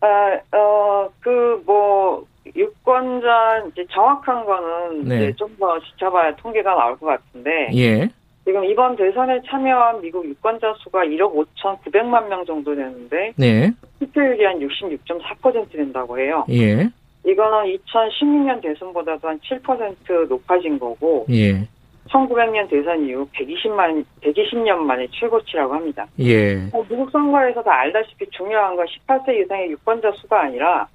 아, 어, 그, 뭐, 유권자, 이제 정확한 거는 네. 이제 좀더 지켜봐야 통계가 나올 것 같은데, 예. 지금 이번 대선에 참여한 미국 유권자 수가 1억 5,900만 명 정도 되는데, 네. 투표율이 한 66.4% 된다고 해요. 예. 이거는 2016년 대선보다도 한 7% 높아진 거고, 예. 1900년 대선 이후 120만, 120년 만에 최고치라고 합니다. 예. 어, 미국 선거에서도 알다시피 중요한 건 18세 이상의 유권자 수가 아니라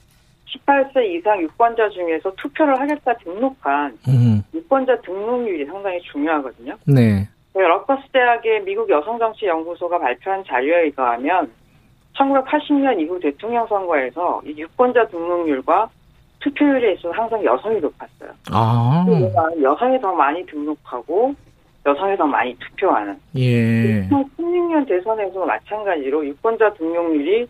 18세 이상 유권자 중에서 투표를 하겠다 등록한 음. 유권자 등록률이 상당히 중요하거든요. 네. 러커스 대학의 미국 여성정치연구소가 발표한 자료에 의하면 1980년 이후 대통령 선거에서 이 유권자 등록률과 투표율에 있어서 항상 여성이 높았어요. 아. 그러니까 여성이 더 많이 등록하고 여성이 더 많이 투표하는. 예. 2016년 대선에서 마찬가지로 유권자 등록률이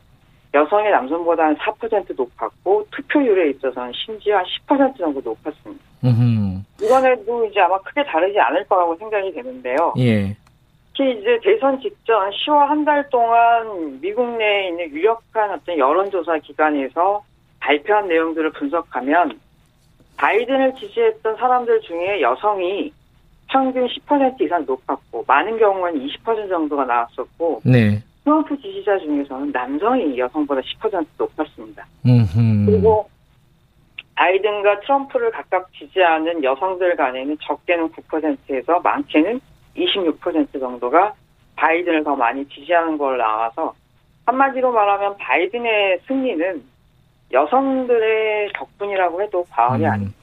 여성의 남성보다 한 4% 높았고 투표율에 있어서는 심지어 한 10% 정도 높았습니다. 음. 이번에도 이제 아마 크게 다르지 않을 거라고 생각이 되는데요. 예. 특히 이제 대선 직전 10월 한 달 동안 미국 내에 있는 유력한 어떤 여론조사 기관에서 발표한 내용들을 분석하면 바이든을 지지했던 사람들 중에 여성이 평균 10% 이상 높았고 많은 경우는 20% 정도가 나왔었고 네. 트럼프 지지자 중에서는 남성이 여성보다 10% 높았습니다. 음. 그리고 바이든과 트럼프를 각각 지지하는 여성들 간에는 적게는 9%에서 많게는 26% 정도가 바이든을 더 많이 지지하는 걸 나와서 한마디로 말하면 바이든의 승리는 여성들의 덕분이라고 해도 과언이 아닙니다.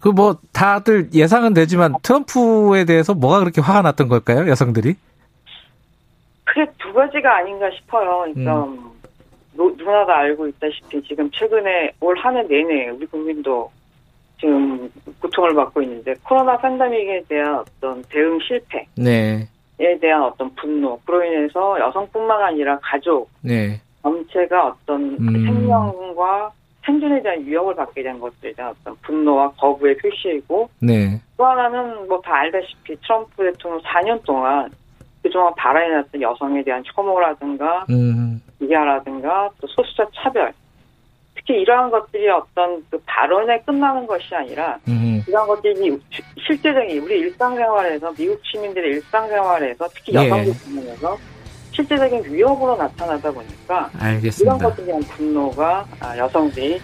그 뭐 다들 예상은 되지만 트럼프에 대해서 뭐가 그렇게 화가 났던 걸까요, 여성들이? 크게 두 가지가 아닌가 싶어요. 그러니까 음. 노- 누구나 다 알고 있다시피 지금 최근에 올 한 해 내내 우리 국민도 지금 고통을 받고 있는데 코로나 팬데믹에 대한 어떤 대응 실패에 네. 대한 어떤 분노 그로 인해서 여성뿐만 아니라 가족 네. 전체가 어떤 그 음. 생명과 생존에 대한 위협을 받게 된 것들에 대한 어떤 분노와 거부의 표시이고 네. 또 하나는 뭐 다 알다시피 트럼프 대통령 4년 동안 그동안 발언해놨던 여성에 대한 혐오라든가 음. 비하라든가 또 소수자 차별 특히 이러한 것들이 어떤 그 발언에 끝나는 것이 아니라 음. 이런 것들이 실제적인 우리 일상생활에서 미국 시민들의 일상생활에서 특히 예. 여성들 부분에서 실제적인 위협으로 나타나다 보니까 알겠습니다. 이런 것들에 대한 분노가 아, 여성들이 예,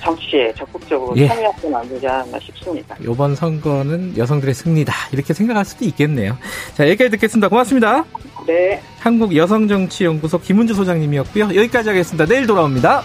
정치에 적극적으로 예. 참여하게 만들지 않았나 싶습니다. 이번 선거는 여성들의 승리다. 이렇게 생각할 수도 있겠네요. 자, 여기까지 듣겠습니다. 고맙습니다. 네. 한국여성정치연구소 김은주 소장님이었고요. 여기까지 하겠습니다. 내일 돌아옵니다.